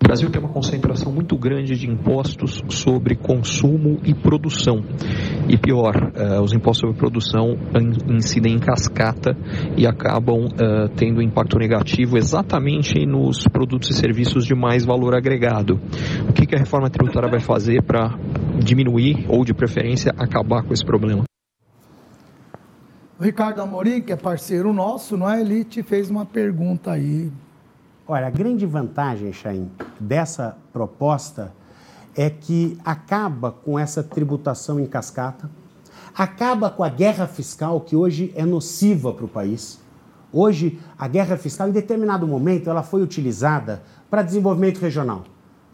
O Brasil tem uma concentração muito grande de impostos sobre consumo e produção. E pior, uh, os impostos sobre produção incidem em cascata e acabam uh, tendo impacto negativo exatamente nos produtos e serviços de mais valor agregado. O que, que a reforma tributária vai fazer para diminuir ou, de preferência, acabar com esse problema? O Ricardo Amorim, que é parceiro nosso, não é? Ele te fez uma pergunta aí Olha, a grande vantagem, Chaim, dessa proposta é que acaba com essa tributação em cascata, acaba com a guerra fiscal que hoje é nociva para o país. Hoje, a guerra fiscal, em determinado momento, ela foi utilizada para desenvolvimento regional.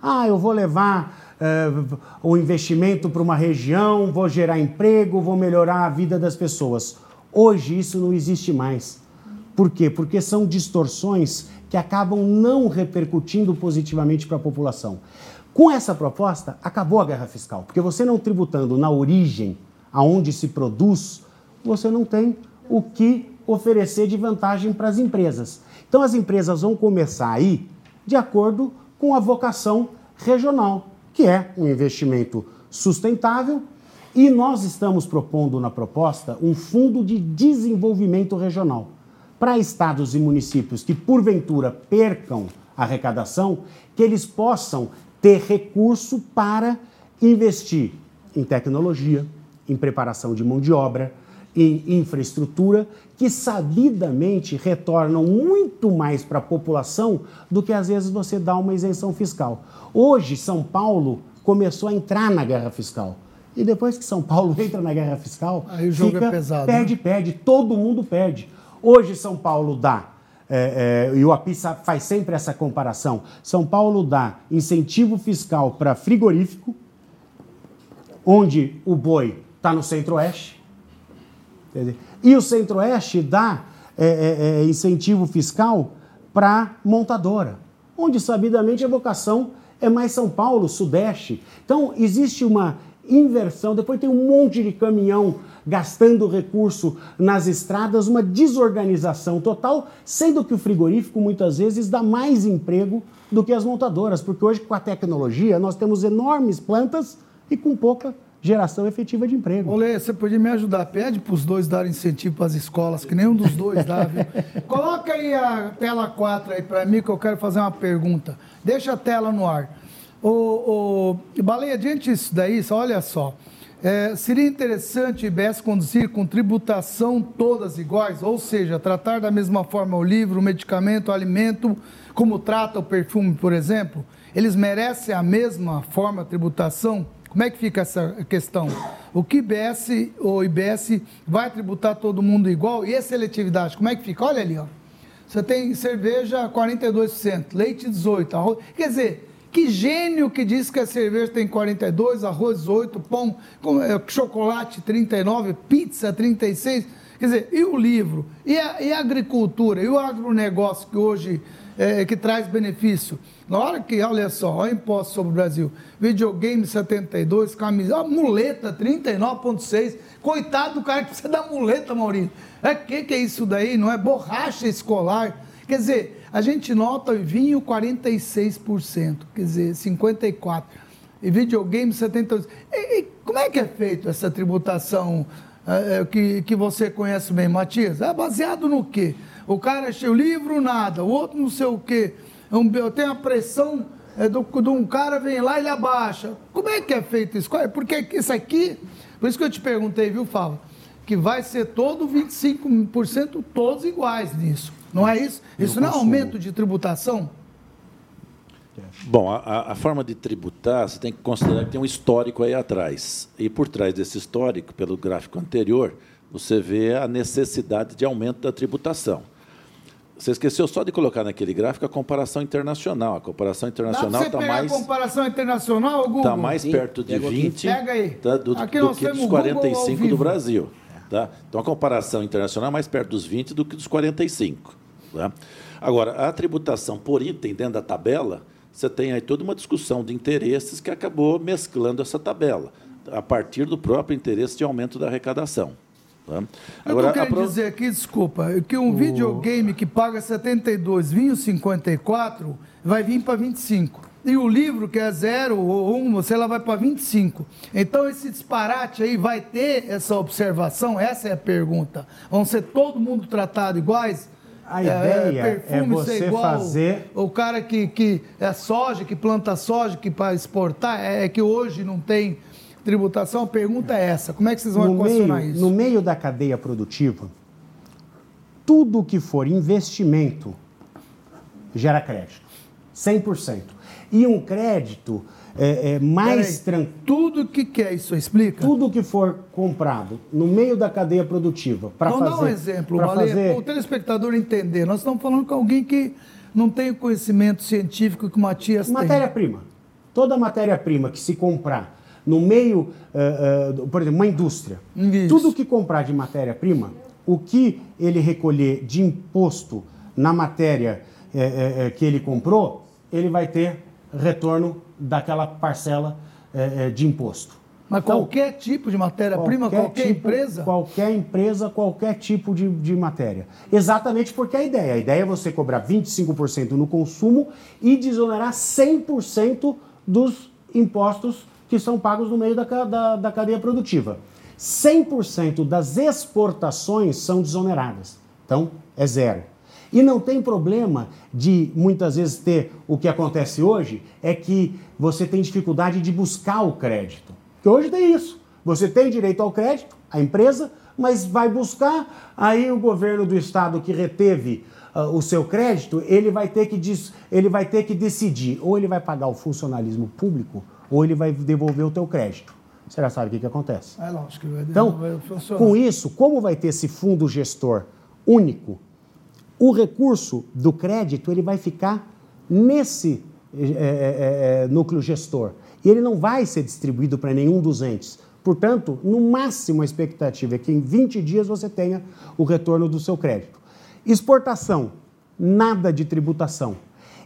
Ah, eu vou levar uh, o investimento para uma região, vou gerar emprego, vou melhorar a vida das pessoas. Hoje isso não existe mais. Por quê? Porque são distorções que acabam não repercutindo positivamente para a população. Com essa proposta, acabou a guerra fiscal, porque você não tributando na origem, aonde se produz, você não tem o que oferecer de vantagem para as empresas. Então as empresas vão começar aí de acordo com a vocação regional, que é um investimento sustentável, e nós estamos propondo na proposta um fundo de desenvolvimento regional para estados e municípios que porventura percam a arrecadação, que eles possam ter recurso para investir em tecnologia, em preparação de mão de obra, em infraestrutura, que sabidamente retornam muito mais para a população do que às vezes você dá uma isenção fiscal. Hoje, São Paulo começou a entrar na guerra fiscal. E depois que São Paulo entra na guerra fiscal, Aí o jogo fica, é pesado. Perde, né? perde, todo mundo perde. Hoje São Paulo dá, é, é, e o API faz sempre essa comparação, São Paulo dá incentivo fiscal para frigorífico, onde o boi está no centro-oeste, e o centro-oeste dá é, é, é incentivo fiscal para montadora, onde sabidamente a vocação é mais São Paulo, Sudeste. Então, existe uma inversão, depois tem um monte de caminhão gastando recurso nas estradas, uma desorganização total, sendo que o frigorífico muitas vezes dá mais emprego do que as montadoras, porque hoje com a tecnologia nós temos enormes plantas e com pouca geração efetiva de emprego. Olê, você podia me ajudar? Pede para os dois darem incentivo para as escolas, que nenhum dos dois dá, viu? Coloca aí a tela 4 aí para mim, que eu quero fazer uma pergunta. Deixa a tela no ar. O, o Baleia, diante disso daí, olha só. É, seria interessante o IBS conduzir com tributação todas iguais, ou seja, tratar da mesma forma o livro, o medicamento, o alimento, como trata o perfume, por exemplo? Eles merecem a mesma forma de tributação? Como é que fica essa questão? O que IBS ou IBS vai tributar todo mundo igual? E a seletividade, como é que fica? Olha ali, ó. Você tem cerveja 42%, leite 18%, arroz. Quer dizer, que gênio que diz que a cerveja tem 42, arroz 18, pão, é, chocolate 39, pizza 36. Quer dizer, e o livro? E a, e a agricultura? E o agronegócio que hoje é, que traz benefício. Na hora que, olha só, olha o imposto sobre o Brasil. Videogame 72, camisa, muleta 39,6. Coitado do cara que precisa da muleta, Maurício. É que que é isso daí? Não é borracha escolar. Quer dizer, a gente nota vinho 46%, quer dizer, 54%. E videogame 72%. E, e como é que é feito essa tributação é, que, que você conhece bem, Matias? É baseado no quê? O cara achei o livro, nada. O outro não sei o quê. Eu tenho a pressão é, do, de um cara, vem lá e ele abaixa. Como é que é feito isso? Porque isso aqui, por isso que eu te perguntei, viu, Fábio? Que vai ser todo 25% todos iguais nisso. Não é isso? Isso não é aumento de tributação? Bom, a, a, forma de tributar, você tem que considerar que tem um histórico aí atrás. E por trás desse histórico, pelo gráfico anterior, você vê a necessidade de aumento da tributação. Você esqueceu só de colocar naquele gráfico a comparação internacional. A comparação internacional está mais. a comparação internacional, Google? Está mais Sim, perto de 20 tá, do, do que dos 45 do Brasil. Tá? Então a comparação internacional é mais perto dos 20 do que dos 45. Tá? Agora, a tributação por item dentro da tabela, você tem aí toda uma discussão de interesses que acabou mesclando essa tabela, a partir do próprio interesse de aumento da arrecadação. Tá? Agora, eu quero pro... dizer aqui, desculpa, que um o... videogame que paga 72, vinho 54, vai vir para 25. E o livro, que é zero ou um, você lá vai para 25. Então, esse disparate aí vai ter essa observação? Essa é a pergunta. Vão ser todo mundo tratado iguais? A ideia é, é você igual, fazer. O cara que, que é soja, que planta soja, que para exportar, é, é que hoje não tem tributação, a pergunta é essa: como é que vocês vão no equacionar meio, isso? No meio da cadeia produtiva, tudo que for investimento gera crédito, 100%. E um crédito é, é mais tranquilo. Tudo que quer isso explica? Tudo que for comprado no meio da cadeia produtiva para fazer. Vamos dar um exemplo, Valê, fazer... o telespectador entender. Nós estamos falando com alguém que não tem o conhecimento científico que o Matias matéria tem. Matéria-prima. Toda matéria-prima que se comprar no meio, uh, uh, por exemplo, uma indústria, Isso. tudo que comprar de matéria-prima, o que ele recolher de imposto na matéria uh, que ele comprou, ele vai ter retorno daquela parcela de imposto. Mas então, qualquer tipo de matéria-prima, qualquer, qualquer tipo, empresa? Qualquer empresa, qualquer tipo de, de matéria. Exatamente porque é a ideia. A ideia é você cobrar 25% no consumo e desonerar 100% dos impostos que são pagos no meio da, da, da cadeia produtiva. 100% das exportações são desoneradas. Então, é zero. E não tem problema de muitas vezes ter o que acontece hoje, é que você tem dificuldade de buscar o crédito. Porque hoje tem isso. Você tem direito ao crédito, a empresa, mas vai buscar, aí o governo do estado que reteve uh, o seu crédito, ele vai, ter que ele vai ter que decidir, ou ele vai pagar o funcionalismo público, ou ele vai devolver o teu crédito. você já sabe o que, que acontece. É lógico que vai, então, com isso, como vai ter esse fundo gestor único, o recurso do crédito ele vai ficar nesse é, é, núcleo gestor e ele não vai ser distribuído para nenhum dos entes. Portanto, no máximo a expectativa é que em 20 dias você tenha o retorno do seu crédito. Exportação, nada de tributação.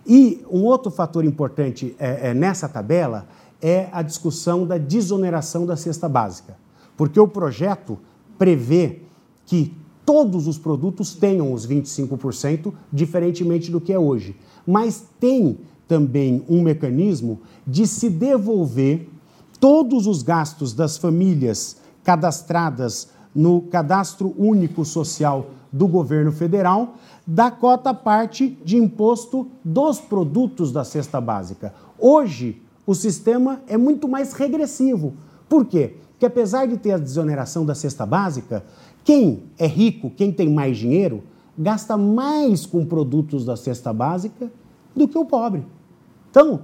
E um outro fator importante é, nessa tabela é a discussão da desoneração da cesta básica, porque o projeto prevê que todos os produtos tenham os 25%, diferentemente do que é hoje. Mas tem também um mecanismo de se devolver todos os gastos das famílias cadastradas no Cadastro Único Social do governo federal da cota parte de imposto dos produtos da cesta básica. Hoje, o sistema é muito mais regressivo. Por quê? Porque apesar de ter a desoneração da cesta básica, quem é rico, quem tem mais dinheiro, gasta mais com produtos da cesta básica do que o pobre. Então,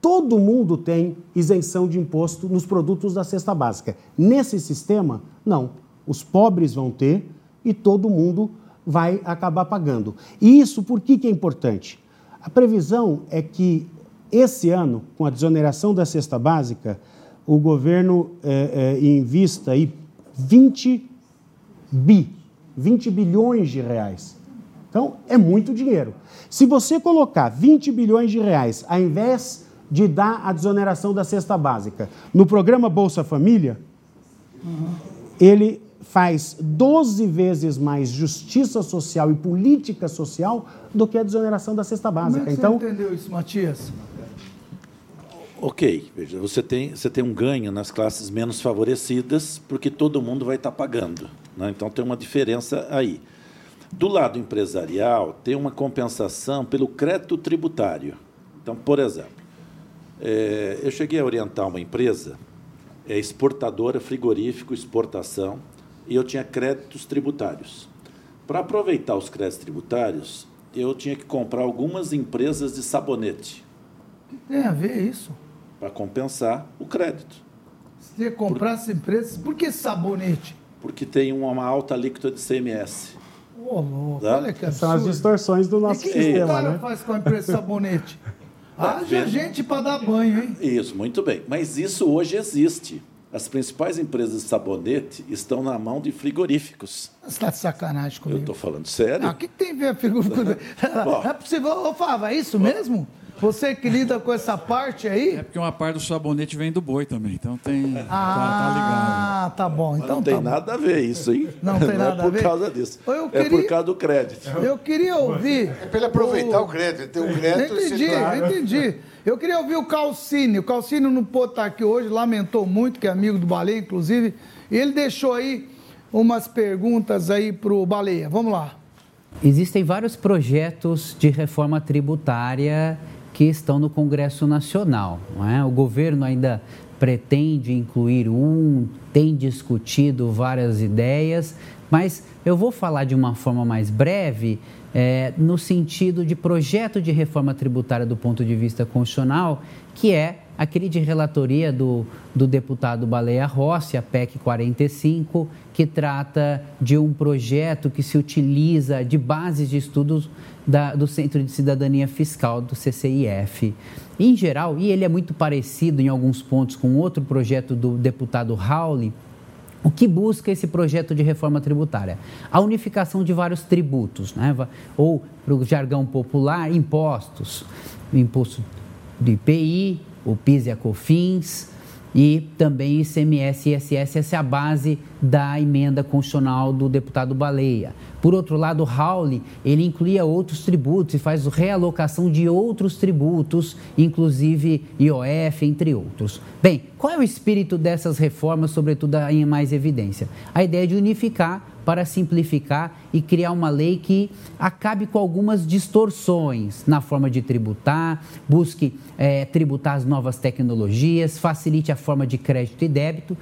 todo mundo tem isenção de imposto nos produtos da cesta básica. Nesse sistema, não. Os pobres vão ter e todo mundo vai acabar pagando. E isso por que, que é importante? A previsão é que esse ano, com a desoneração da cesta básica, o governo é, é, invista aí 20 bi, 20 bilhões de reais. Então, é muito dinheiro. Se você colocar 20 bilhões de reais, ao invés de dar a desoneração da cesta básica, no programa Bolsa Família, uhum. ele faz 12 vezes mais justiça social e política social do que a desoneração da cesta básica. Como é que então, você entendeu isso, Matias? Ok, veja, você tem, você tem um ganho nas classes menos favorecidas, porque todo mundo vai estar pagando. Né? Então tem uma diferença aí. Do lado empresarial, tem uma compensação pelo crédito tributário. Então, por exemplo, é, eu cheguei a orientar uma empresa, é exportadora, frigorífico, exportação, e eu tinha créditos tributários. Para aproveitar os créditos tributários, eu tinha que comprar algumas empresas de sabonete. Tem a ver isso? Para compensar o crédito. Você comprar por... as empresas, por que sabonete? Porque tem uma alta alíquota de CMS. Ô, louco, tá? olha que São as distorções do nosso e que sistema, que o cara né? faz com a empresa sabonete? Haja gente para dar banho, hein? Isso, muito bem. Mas isso hoje existe. As principais empresas de sabonete estão na mão de frigoríficos. Você está de sacanagem comigo. Eu estou falando sério. o que, que, tem a ver a frigorífico? Não é possível. Ô, Fava, é isso mesmo? Você que lida com essa parte aí? É porque uma parte do sabonete vem do boi também, então tem. Ah, tá, tá ligado. Ah, tá bom. Então não tá tem bom. nada a ver isso, hein? Não tem não nada é por a ver. causa disso. Eu É queria- por causa do crédito. Eu queria ouvir. É para ele aproveitar o, crédito. Tem o crédito Entendi, entendi. Eu queria ouvir o Calcine. O Calcine não pôde estar aqui hoje, lamentou muito, que é amigo do Baleia, inclusive. E ele deixou aí umas perguntas aí pro Baleia. Vamos lá. Existem vários projetos de reforma tributária que estão no Congresso Nacional. É? O governo ainda pretende incluir um, tem discutido várias ideias, mas eu vou falar de uma forma mais breve, é, no sentido de projeto de reforma tributária do ponto de vista constitucional, que é aquele de relatoria do, do deputado Baleia Rossi, a PEC 45, que trata de um projeto que se utiliza de bases de estudos da, do Centro de Cidadania Fiscal, do CCIF. Em geral, e ele é muito parecido em alguns pontos com outro projeto do deputado Rauli, o que busca esse projeto de reforma tributária? A unificação de vários tributos, né? ou, para o jargão popular, impostos. Imposto do IPI, o PIS e a COFINS e também ICMS e ISS, essa é a base da emenda constitucional do deputado Baleia. Por outro lado, Rauli, ele incluía outros tributos e faz realocação de outros tributos, inclusive IOF, entre outros. Bem, qual é o espírito dessas reformas, sobretudo em mais evidência? A ideia de unificar para simplificar e criar uma lei que acabe com algumas distorções na forma de tributar, busque é, tributar as novas tecnologias, facilite a forma de crédito e débito.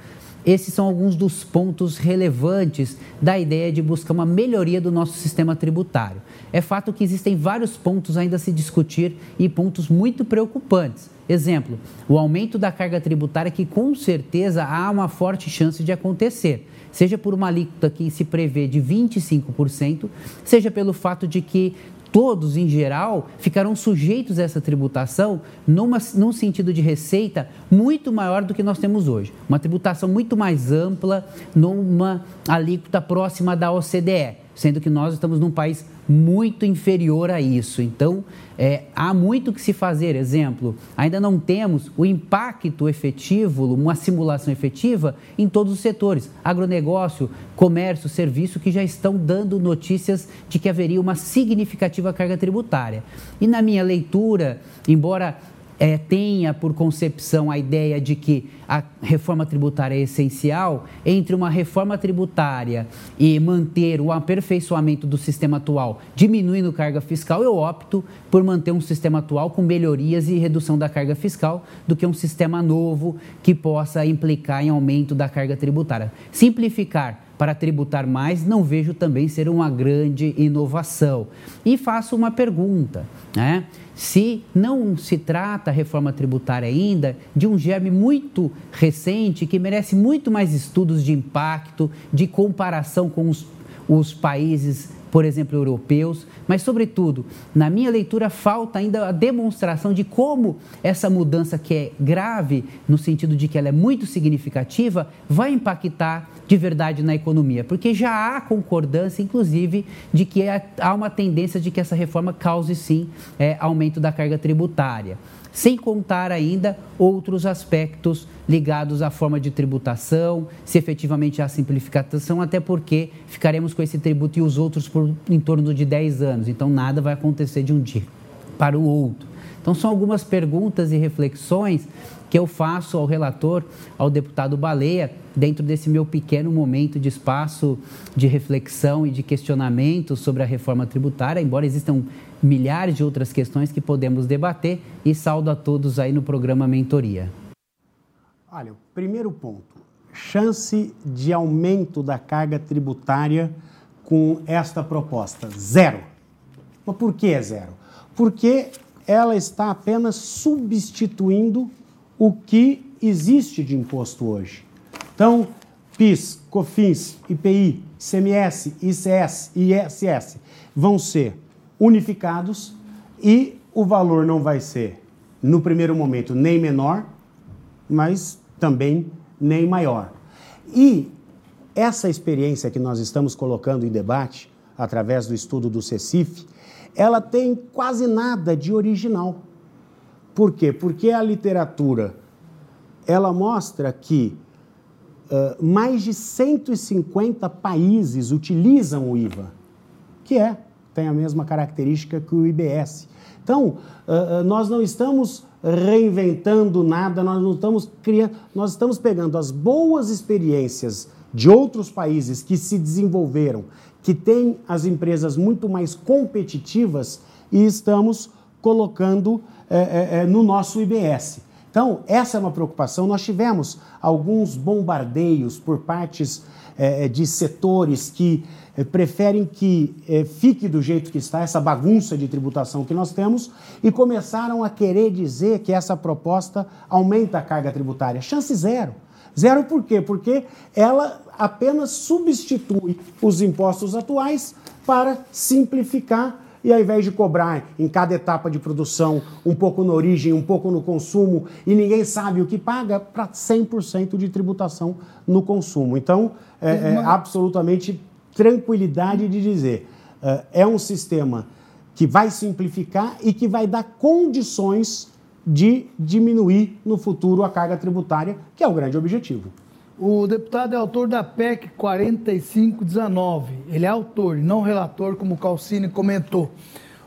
Esses são alguns dos pontos relevantes da ideia de buscar uma melhoria do nosso sistema tributário. é fato que existem vários pontos ainda a se discutir e pontos muito preocupantes. Exemplo, o aumento da carga tributária que com certeza há uma forte chance de acontecer seja por uma alíquota que se prevê de 25%, seja pelo fato de que todos, em geral, ficarão sujeitos a essa tributação numa, num sentido de receita muito maior do que nós temos hoje. Uma tributação muito mais ampla, numa alíquota próxima da OCDE, sendo que nós estamos num país muito inferior a isso. Então, é, há muito que se fazer. Exemplo, ainda não temos o impacto efetivo, uma simulação efetiva em todos os setores: agronegócio, comércio, serviço, que já estão dando notícias de que haveria uma significativa carga tributária. E na minha leitura, embora é, tenha por concepção a ideia de que a reforma tributária é essencial, entre uma reforma tributária e manter o aperfeiçoamento do sistema atual, diminuindo carga fiscal, eu opto por manter um sistema atual com melhorias e redução da carga fiscal do que um sistema novo que possa implicar em aumento da carga tributária. Simplificar para tributar mais, não vejo também ser uma grande inovação. E faço uma pergunta, né? Se não se trata a reforma tributária ainda de um germe muito recente que merece muito mais estudos de impacto, de comparação com os, os países por exemplo, europeus, mas, sobretudo, na minha leitura, falta ainda a demonstração de como essa mudança, que é grave, no sentido de que ela é muito significativa, vai impactar de verdade na economia, porque já há concordância, inclusive, de que há uma tendência de que essa reforma cause, sim, é, aumento da carga tributária sem contar ainda outros aspectos ligados à forma de tributação, se efetivamente há simplificação, até porque ficaremos com esse tributo e os outros por em torno de 10 anos, então nada vai acontecer de um dia para o outro. Então, são algumas perguntas e reflexões que eu faço ao relator, ao deputado Baleia, dentro desse meu pequeno momento de espaço de reflexão e de questionamento sobre a reforma tributária, embora existam milhares de outras questões que podemos debater e saldo a todos aí no programa Mentoria. Olha, o primeiro ponto, chance de aumento da carga tributária com esta proposta, zero. Mas por que é zero? Porque ela está apenas substituindo o que existe de imposto hoje. Então, PIS, COFINS, IPI, CMS, ICS ISS vão ser unificados e o valor não vai ser, no primeiro momento, nem menor, mas também nem maior. E essa experiência que nós estamos colocando em debate, através do estudo do CECIF, ela tem quase nada de original. Por quê? Porque a literatura ela mostra que uh, mais de 150 países utilizam o IVA, que é tem a mesma característica que o IBS. Então, uh, nós não estamos reinventando nada, nós não estamos criando, nós estamos pegando as boas experiências de outros países que se desenvolveram, que têm as empresas muito mais competitivas e estamos colocando é, é, no nosso IBS. Então, essa é uma preocupação. Nós tivemos alguns bombardeios por partes é, de setores que preferem que é, fique do jeito que está, essa bagunça de tributação que nós temos, e começaram a querer dizer que essa proposta aumenta a carga tributária. Chance zero. Zero por quê? Porque ela apenas substitui os impostos atuais para simplificar e ao invés de cobrar em cada etapa de produção, um pouco na origem, um pouco no consumo, e ninguém sabe o que paga, para 100% de tributação no consumo. Então, é, é absolutamente tranquilidade de dizer, uh, é um sistema que vai simplificar e que vai dar condições de diminuir no futuro a carga tributária, que é o grande objetivo. O deputado é autor da PEC 4519. Ele é autor, não relator, como o Calcine comentou.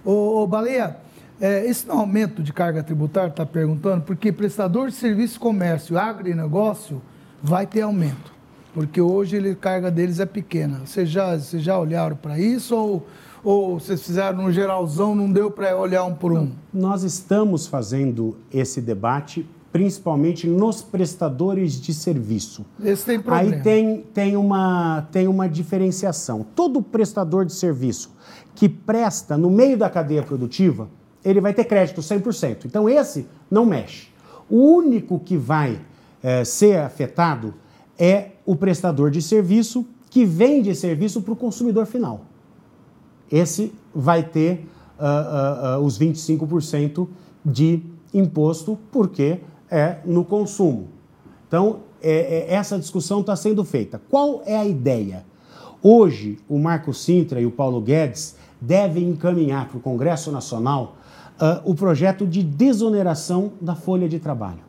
Ô, ô Baleia, é, esse aumento de carga tributária, está perguntando, porque prestador de serviço, comércio, agronegócio vai ter aumento porque hoje a carga deles é pequena. Vocês já, vocês já olharam para isso ou, ou vocês fizeram um geralzão, não deu para olhar um por um? Nós estamos fazendo esse debate principalmente nos prestadores de serviço. Esse tem problema. Aí tem, tem, uma, tem uma diferenciação. Todo prestador de serviço que presta no meio da cadeia produtiva, ele vai ter crédito 100%. Então esse não mexe. O único que vai é, ser afetado é o prestador de serviço que vende serviço para o consumidor final. Esse vai ter uh, uh, uh, os 25% de imposto, porque é no consumo. Então, é, é, essa discussão está sendo feita. Qual é a ideia? Hoje, o Marco Sintra e o Paulo Guedes devem encaminhar para o Congresso Nacional o projeto de desoneração da folha de trabalho,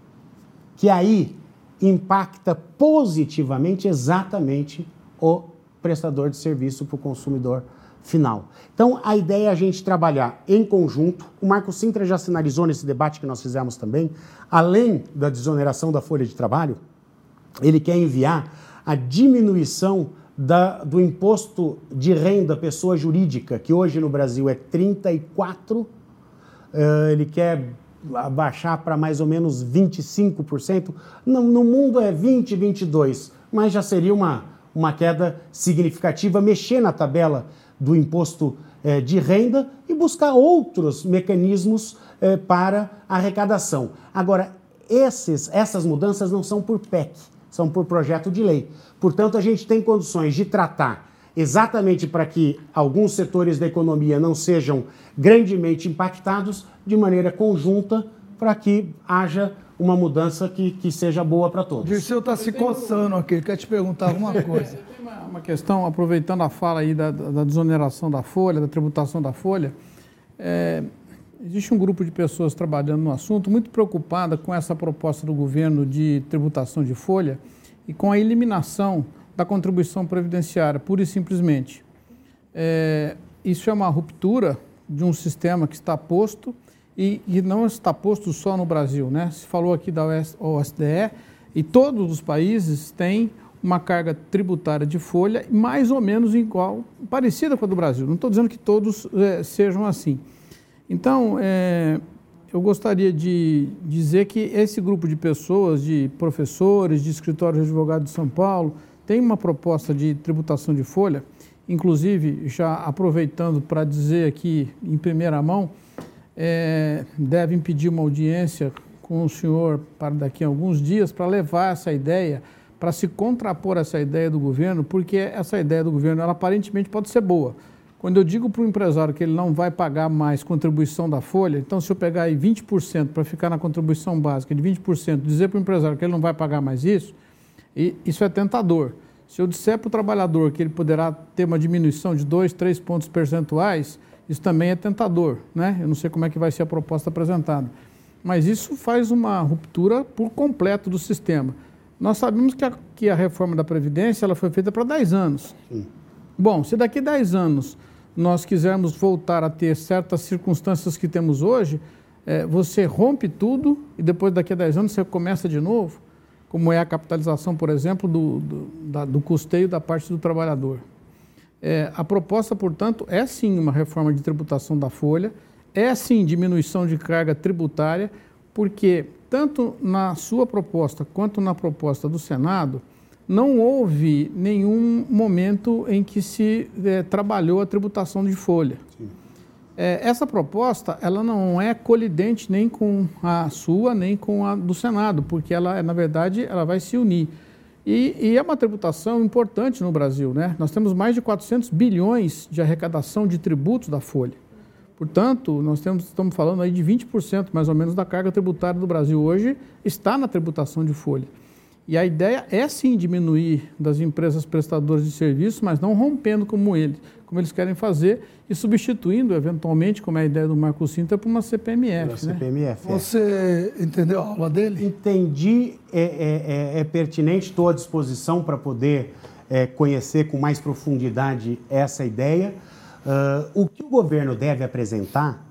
que aí impacta positivamente exatamente o prestador de serviço para o consumidor final. Então, a ideia é a gente trabalhar em conjunto. O Marco Sintra já sinalizou nesse debate que nós fizemos também, além da desoneração da folha de trabalho, ele quer enviar a diminuição da, do imposto de renda pessoa jurídica, que hoje no Brasil é 34%, uh, eh, ele quer abaixar para mais ou menos 25%. No, no mundo é 20%, 22%, mas já seria uma, uma queda significativa, mexer na tabela do imposto eh, de renda e buscar outros mecanismos eh, para arrecadação. Agora, esses, essas mudanças não são por PEC, são por projeto de lei. Portanto, a gente tem condições de tratar exatamente para que alguns setores da economia não sejam grandemente impactados de maneira conjunta para que haja uma mudança que, que seja boa para todos. Dirceu está se coçando aqui, quer te perguntar alguma coisa. uma questão, aproveitando a fala aí da, da desoneração da folha, da tributação da folha. É, existe um grupo de pessoas trabalhando no assunto muito preocupada com essa proposta do governo de tributação de folha e com a eliminação da contribuição previdenciária, pura e simplesmente. É, isso é uma ruptura de um sistema que está posto e, e, não está posto só no Brasil. Né? Se falou aqui da OSDE e todos os países têm uma carga tributária de folha mais ou menos igual, parecida com a do Brasil. Não estou dizendo que todos é, sejam assim. Então, é, eu gostaria de dizer que esse grupo de pessoas, de professores, de escritórios de advogados de São Paulo, tem uma proposta de tributação de folha, inclusive, já aproveitando para dizer aqui em primeira mão, é, devem pedir uma audiência com o senhor para daqui a alguns dias para levar essa ideia para se contrapor essa ideia do governo, porque essa ideia do governo, ela aparentemente pode ser boa. Quando eu digo para o empresário que ele não vai pagar mais contribuição da folha, então se eu pegar aí 20% para ficar na contribuição básica de 20%, dizer para o empresário que ele não vai pagar mais isso, e isso é tentador. Se eu disser para o trabalhador que ele poderá ter uma diminuição de 2, 3 pontos percentuais, isso também é tentador. Né? Eu não sei como é que vai ser a proposta apresentada. Mas isso faz uma ruptura por completo do sistema. Nós sabemos que a, que a reforma da Previdência ela foi feita para 10 anos. Sim. Bom, se daqui a 10 anos nós quisermos voltar a ter certas circunstâncias que temos hoje, é, você rompe tudo e depois daqui a 10 anos você começa de novo, como é a capitalização, por exemplo, do, do, da, do custeio da parte do trabalhador. É, a proposta, portanto, é sim uma reforma de tributação da folha, é sim diminuição de carga tributária, porque tanto na sua proposta quanto na proposta do Senado, não houve nenhum momento em que se é, trabalhou a tributação de folha. É, essa proposta ela não é colidente nem com a sua nem com a do Senado, porque ela, na verdade, ela vai se unir. E, e, é uma tributação importante no Brasil. Né? Nós temos mais de 400 bilhões de arrecadação de tributos da folha. Portanto, nós temos, estamos falando aí de 20% mais ou menos da carga tributária do Brasil hoje está na tributação de folha. E a ideia é sim diminuir das empresas prestadoras de serviços, mas não rompendo como eles, como eles querem fazer e substituindo eventualmente, como é a ideia do Marco Sintra, por uma CPMF. Né? CPMF. É. Você entendeu a aula dele? Entendi, é, é, é, é pertinente, estou à disposição para poder é, conhecer com mais profundidade essa ideia. Uh, o que o governo deve apresentar,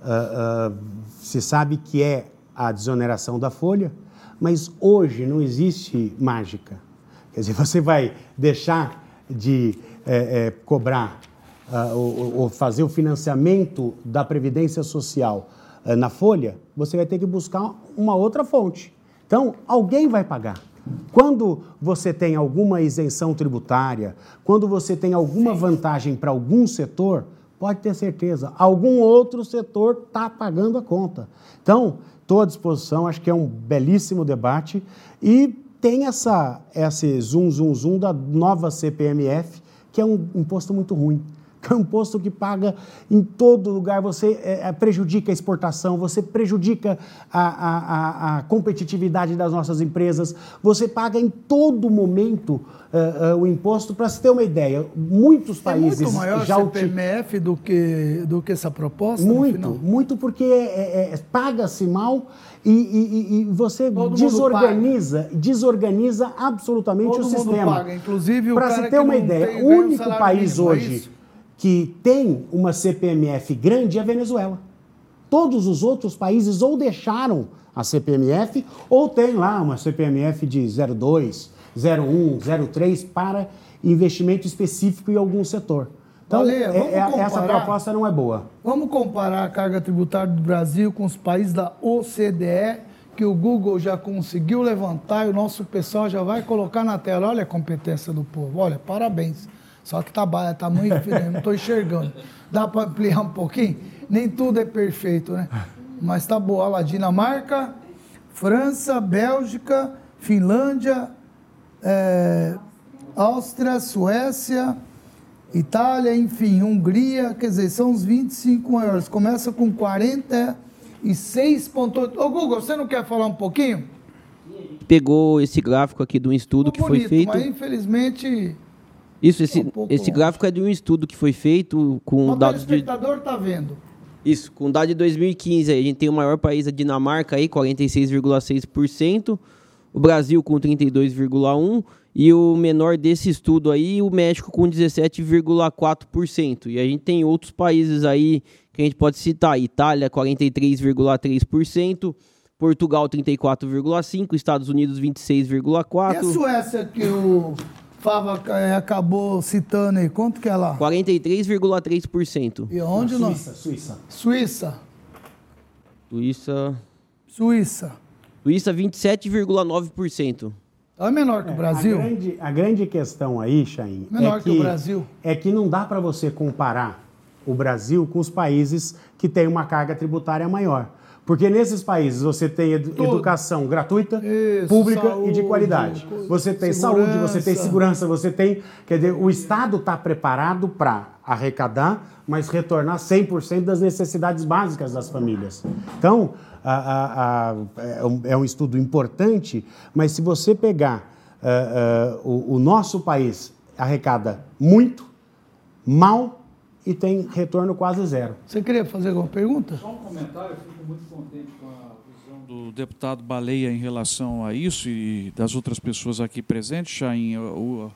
uh, uh, se sabe que é a desoneração da folha, mas hoje não existe mágica. Quer dizer, você vai deixar de é, é, cobrar ou, ou, fazer o financiamento da Previdência Social na folha, você vai ter que buscar uma outra fonte. Então, alguém vai pagar. Quando você tem alguma isenção tributária, quando você tem alguma vantagem para algum setor, pode ter certeza, algum outro setor está pagando a conta. Então, estou à disposição, acho que é um belíssimo debate e tem essa, esse zoom, zoom, zoom da nova CPMF, que é um imposto muito ruim é um imposto que paga em todo lugar, você é, é, prejudica a exportação, você prejudica a, a, a, competitividade das nossas empresas, você paga em todo momento uh, uh, o imposto. Para se ter uma ideia, muitos países. É muito maior já o CPMF do que, do que essa proposta? Muito, muito porque é, é, paga-se mal. E, e, e, você Todo desorganiza, desorganiza absolutamente Todo o sistema. Para se ter uma ideia, o único país hoje que tem uma CPMF grande é a Venezuela. Todos os outros países ou deixaram a CPMF ou tem lá uma CPMF de 0,2, 0,1, 0,3 para investimento específico em algum setor. Então, é, é, essa proposta não é boa. Vamos comparar a carga tributária do Brasil com os países da OCDE, que o Google já conseguiu levantar e o nosso pessoal já vai colocar na tela. Olha a competência do povo. Olha, parabéns. Só que tá, tá muito diferente, não estou enxergando. Dá para ampliar um pouquinho? Nem tudo é perfeito, né? Mas tá boa. Olha lá, Dinamarca, França, Bélgica, Finlândia, é, Áustria, Suécia, Itália, enfim, Hungria, quer dizer, são os 25 maiores. Começa com 46,8. Ô Google, você não quer falar um pouquinho? Pegou esse gráfico aqui de um estudo que bonito, foi feito. Mas infelizmente isso, esse, um esse gráfico é de um estudo que foi feito com o dados de... O espectador está vendo. Isso, com dados de 2015. A gente tem o maior país, a Dinamarca, aí, 46,6%. O Brasil com 32,1%. E o menor desse estudo aí, o México com 17,4%. E a gente tem outros países aí que a gente pode citar. Itália, 43,3%. Portugal, 34,5%. Estados Unidos, 26,4%. E a Suécia, que o... Fava é, acabou citando aí, quanto que é lá? 43,3%. E onde nós? Suíça, Suíça. Suíça. Suíça. Suíça. Suíça, 27,9%. É menor que o Brasil. É, a, grande, a grande questão aí, Chain, menor é que, que o Brasil. É que não dá para você comparar o Brasil com os países que têm uma carga tributária maior. Porque nesses países você tem educação gratuita, Isso, pública saúde, e de qualidade. Você tem segurança. saúde, você tem segurança, você tem. Quer dizer, o Estado está preparado para arrecadar, mas retornar 100% das necessidades básicas das famílias. Então, a, a, a, é um é estudo importante, mas se você pegar uh, uh, o, o nosso país arrecada muito, mal e tem retorno quase zero. Você queria fazer alguma pergunta? Só um comentário, eu fico muito contente com a visão do deputado Baleia em relação a isso e das outras pessoas aqui presentes, Chain. O,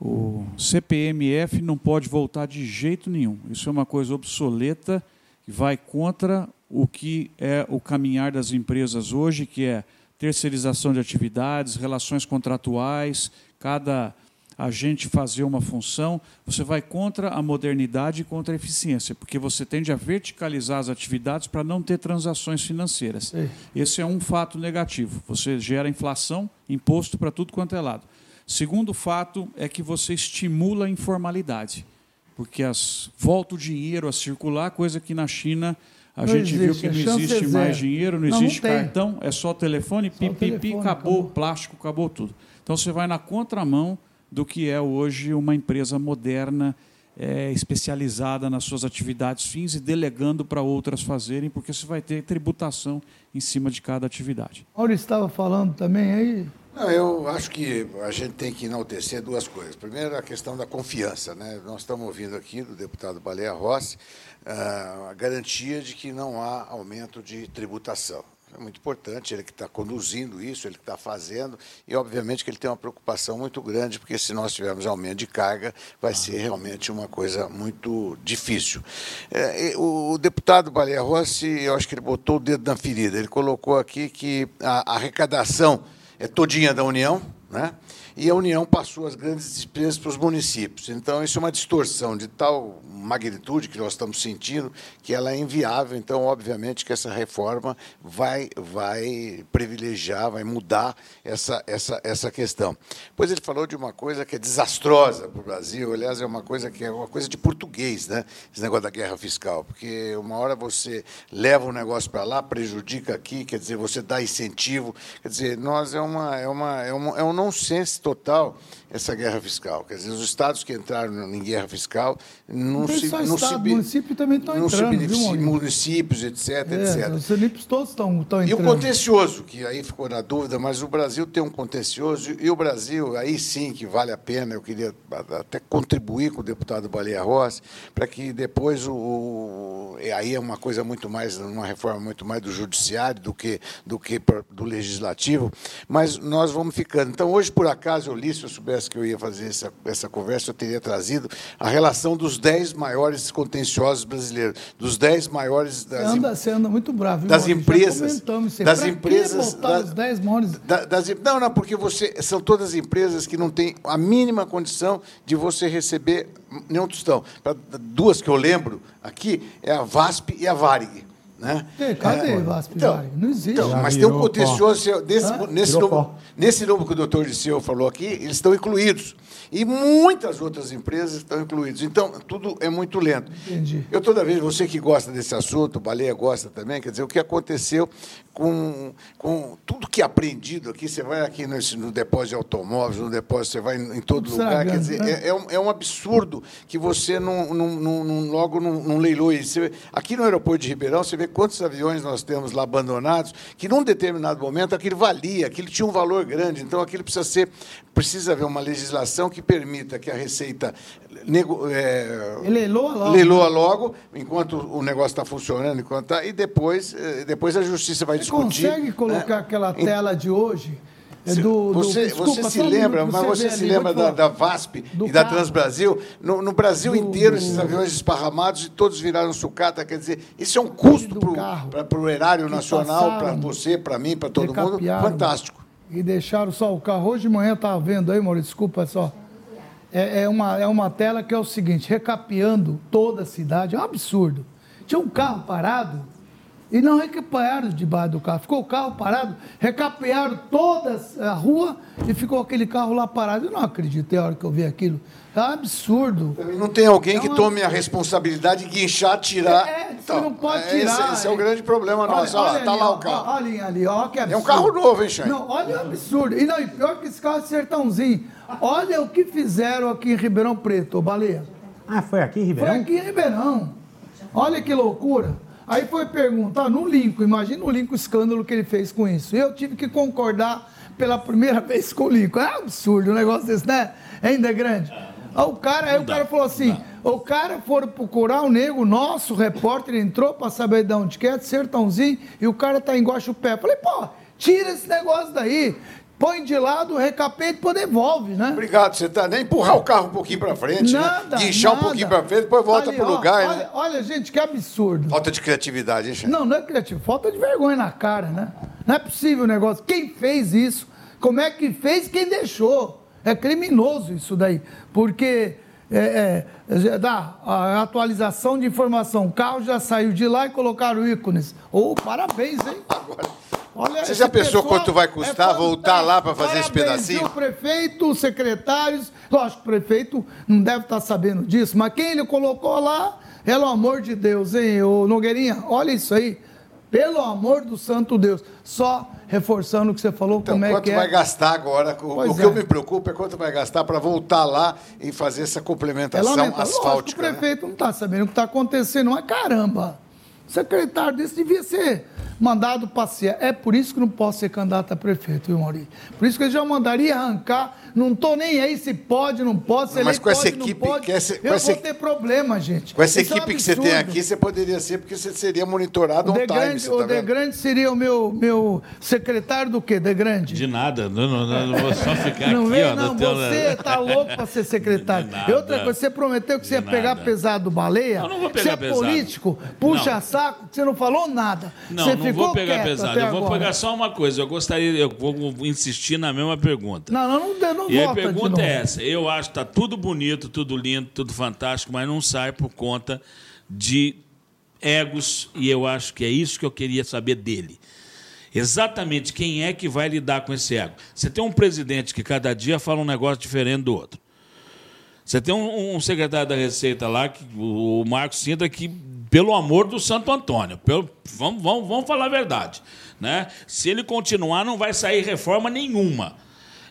o CPMF não pode voltar de jeito nenhum. Isso é uma coisa obsoleta que vai contra o que é o caminhar das empresas hoje, que é terceirização de atividades, relações contratuais, cada a gente fazer uma função, você vai contra a modernidade e contra a eficiência, porque você tende a verticalizar as atividades para não ter transações financeiras. Esse é um fato negativo. Você gera inflação, imposto para tudo quanto é lado. Segundo fato é que você estimula a informalidade, porque as, volta o dinheiro a circular, coisa que na China a não gente existe, viu que não existe é mais dinheiro, não, não existe não cartão, é só telefone, pipipi, telefone, acabou, acabou, plástico, acabou tudo. Então você vai na contramão do que é hoje uma empresa moderna, é, especializada nas suas atividades fins e delegando para outras fazerem, porque você vai ter tributação em cima de cada atividade. Mauro estava falando também aí. Não, eu acho que a gente tem que enaltecer duas coisas. Primeiro, a questão da confiança. Né? Nós estamos ouvindo aqui do deputado Baleia Rossi ah, a garantia de que não há aumento de tributação. É muito importante, ele que está conduzindo isso, ele que está fazendo, e obviamente que ele tem uma preocupação muito grande, porque se nós tivermos aumento de carga, vai ser realmente uma coisa muito difícil. É, o, o, deputado Baleia Rossi, eu acho que ele botou o dedo na ferida, ele colocou aqui que a, a arrecadação é todinha da União, né? E a União passou as grandes despesas para os municípios. Então, isso é uma distorção de tal magnitude que nós estamos sentindo que ela é inviável. Então, obviamente, que essa reforma vai, vai privilegiar, vai mudar essa, essa, essa questão. Pois ele falou de uma coisa que é desastrosa para o Brasil, aliás, é uma coisa que é uma coisa de português, né? esse negócio da guerra fiscal, porque uma hora você leva um negócio para lá, prejudica aqui, quer dizer, você dá incentivo, quer dizer, nós é uma é uma é, uma, é um nonsense total essa guerra fiscal. Quer dizer, os estados que entraram em guerra fiscal não, não se. Só não estado, se municípios também estão entrando. Viu, municípios, etc, é, etc. Os municípios todos estão, estão entrando. E o contencioso, que aí ficou na dúvida, mas o Brasil tem um contencioso, e o Brasil, aí sim que vale a pena, eu queria até contribuir com o deputado Baleia Rossi, para que depois o, o. Aí é uma coisa muito mais, uma reforma muito mais do judiciário do que do, que do legislativo, mas nós vamos ficando. Então, hoje, por acaso, eu li, se eu soubesse que eu ia fazer essa, essa conversa, eu teria trazido a relação dos dez maiores contenciosos brasileiros, dos dez maiores das você anda, você anda muito bravo, das Maurício? empresas, das pra empresas, da, os dez maiores? Da, das, não, não, porque você são todas empresas que não têm a mínima condição de você receber nenhum tostão. Duas que eu lembro aqui é a VASP e a Varig. Né? cadê é, VASP então, Não existe. Então, mas tem um contencioso desse, nesse, número, nesse número que o doutor Disseu falou aqui, eles estão incluídos. E muitas outras empresas estão incluídas. Então, tudo é muito lento. Entendi. Eu, toda vez, você que gosta desse assunto, o Baleia gosta também, quer dizer, o que aconteceu com, com tudo que é aprendido aqui, você vai aqui no, no depósito de automóveis, no depósito, você vai em, todo lugar, quer dizer, né? é, é, um, é, um, absurdo que você não, não, não, não logo não, não leiloe. Você, aqui no aeroporto de Ribeirão, você vê quantos aviões nós temos lá abandonados, que num determinado momento aquilo valia, aquilo tinha um valor grande, então aquilo precisa ser, precisa haver uma legislação que permita que a Receita nego, é, leiloa logo. leiloa logo, enquanto o negócio está funcionando, enquanto tá, e depois, eh, depois a justiça vai Você discutir. consegue colocar né? aquela tela de hoje? É do, você, do, desculpa, você se lembra, mas você se lembra da, da, VASP e da Transbrasil? No, no Brasil do, inteiro, esses aviões esparramados e todos viraram sucata. Quer dizer, isso é um custo para o erário nacional, para você, para mim, para todo mundo. Fantástico. E deixaram só o carro. Hoje de manhã estava vendo aí, Maurício, desculpa só é, é, uma, é uma tela que é o seguinte, recapeando toda a cidade, é um absurdo. Tinha um carro parado e não recapearam debaixo do carro. Ficou o carro parado, recapearam toda a rua e ficou aquele carro lá parado. Eu não acreditei a hora que eu vi aquilo. É um absurdo. Não tem alguém é que tome a responsabilidade de guinchar, tirar. É, então, você não pode é, tirar. Esse, esse é o grande problema olha, nosso. Olha, olha tá ali, lá o carro. Olha ali, olha que absurdo. É um carro novo, hein, Xande? Não, olha o absurdo. E não, e pior que esse carro é sertãozinho. Olha o que fizeram aqui em Ribeirão Preto, Baleia. Ah, foi aqui em Ribeirão? Foi aqui em Ribeirão. Olha que loucura. Aí foi perguntar no Lincoln, imagina o Lincoln o escândalo que ele fez com isso. Eu tive que concordar pela primeira vez com o Lincoln. É absurdo um negócio desse, né? Ainda é grande. Aí o cara, aí o cara falou assim: o cara foram procurar o nego, nosso repórter entrou para saber de onde quer, sertãozinho, e o cara tá o pé. Falei, pô, tira esse negócio daí põe de lado, recapeta e depois devolve, né? Obrigado, você tá nem empurrar o carro um pouquinho para frente, né? nada, né? Guinchar um pouquinho para frente, depois volta para o lugar, olha, né? Olha, gente, que absurdo. Falta de criatividade, hein, chefe? Não, não é criativo, falta de vergonha na cara, né? Não é possível o negócio. Quem fez isso? Como é que fez? Quem deixou? É criminoso isso daí, porque é, é, dá a atualização de informação. O carro já saiu de lá e colocaram ícones. Ô, oh, parabéns, hein? Agora. Olha, Você já pensou quanto vai custar é voltar lá para fazer esse pedacinho? O prefeito, os secretários, lógico, o prefeito não deve estar sabendo disso, mas quem ele colocou lá, pelo amor de Deus, hein, ô Nogueirinha, olha isso aí. Pelo amor do santo Deus. Só reforçando o que você falou, então, como é que é. Quanto vai gastar agora? O, o que eu é. me preocupa é quanto vai gastar para voltar lá e fazer essa complementação é asfáltica. Lógico, o né? prefeito né? não está sabendo o que está acontecendo, mas caramba, o secretário desse devia ser mandado passear. É por isso que não posso ser candidato a prefeito, viu, Maurício? Por isso que eu já mandaria arrancar Não tô nem aí se pode, não pode, se Mas com essa pode, equipe, não pode. Essa, eu essa, vou ter problema, gente. Com essa Isso equipe é um que você tem aqui, você poderia ser, porque você seria monitorado o on time. Tá o De Grande seria o meu, meu secretário do quê, De Grande? De nada, não, não, não, não vou só ficar não aqui. Vem, ó, não, você tá louco para ser secretário. E outra coisa, você prometeu que você ia De pegar pesado do baleia. Eu não vou pegar você é pesado. político, puxa Não. saco, você não falou nada. Não, você não ficou vou pegar pesado. Eu vou agora. pegar só uma coisa. Eu gostaria, eu vou insistir na mesma pergunta. Não, não, não, não E a pergunta é essa. Eu acho que tá tudo bonito, tudo lindo, tudo fantástico, mas não sai por conta de egos, e eu acho que é isso que eu queria saber dele. Exatamente quem é que vai lidar com esse ego. Você tem um presidente que cada dia fala um negócio diferente do outro. Você tem um, um secretário da Receita lá, que, o Marcos Sintra, que, pelo amor do Santo Antônio, pelo- vamos, vamos, vamos falar a verdade. Né? Se ele continuar, não vai sair reforma nenhuma.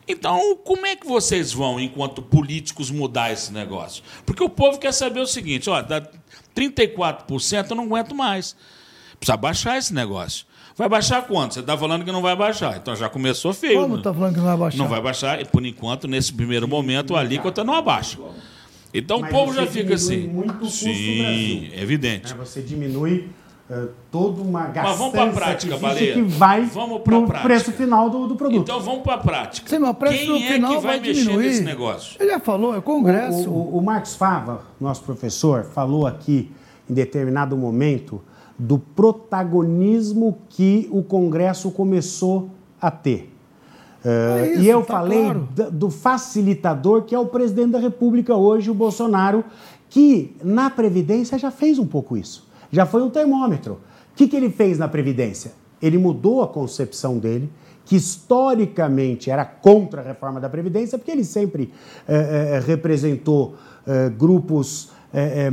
Então, como é que vocês vão, enquanto políticos, mudar esse negócio? Porque o povo quer saber o seguinte: ó, dá 34%, eu não aguento mais. Precisa baixar esse negócio. Vai baixar quanto? Você está falando que não vai baixar. Então já começou feio. Como né? tá falando que não vai baixar? Não vai baixar, e por enquanto, nesse primeiro momento, a alíquota não abaixa. Então Mas o povo já fica assim. muito o custo do Sim, Brasil. é evidente. Né, Você diminui eh, toda uma gastança Mas vamos prática, que, Baleia. existe que vai Vamos no prática. preço final do, do produto. Então vamos para a prática. Sim, mas o preço Quem é final que vai, mexer diminuir. nesse negócio? Ele já falou, é o Congresso. O, o, o Marcos Fava, nosso professor, falou aqui em determinado momento do protagonismo que o Congresso começou a ter. Eh, É isso, e eu tá falei claro. do facilitador que é o presidente da República hoje, o Bolsonaro, que na Previdência já fez um pouco isso. Já foi um termômetro. O que, que ele fez na Previdência? Ele mudou a concepção dele, que historicamente era contra a reforma da Previdência, porque ele sempre eh, eh, representou eh, grupos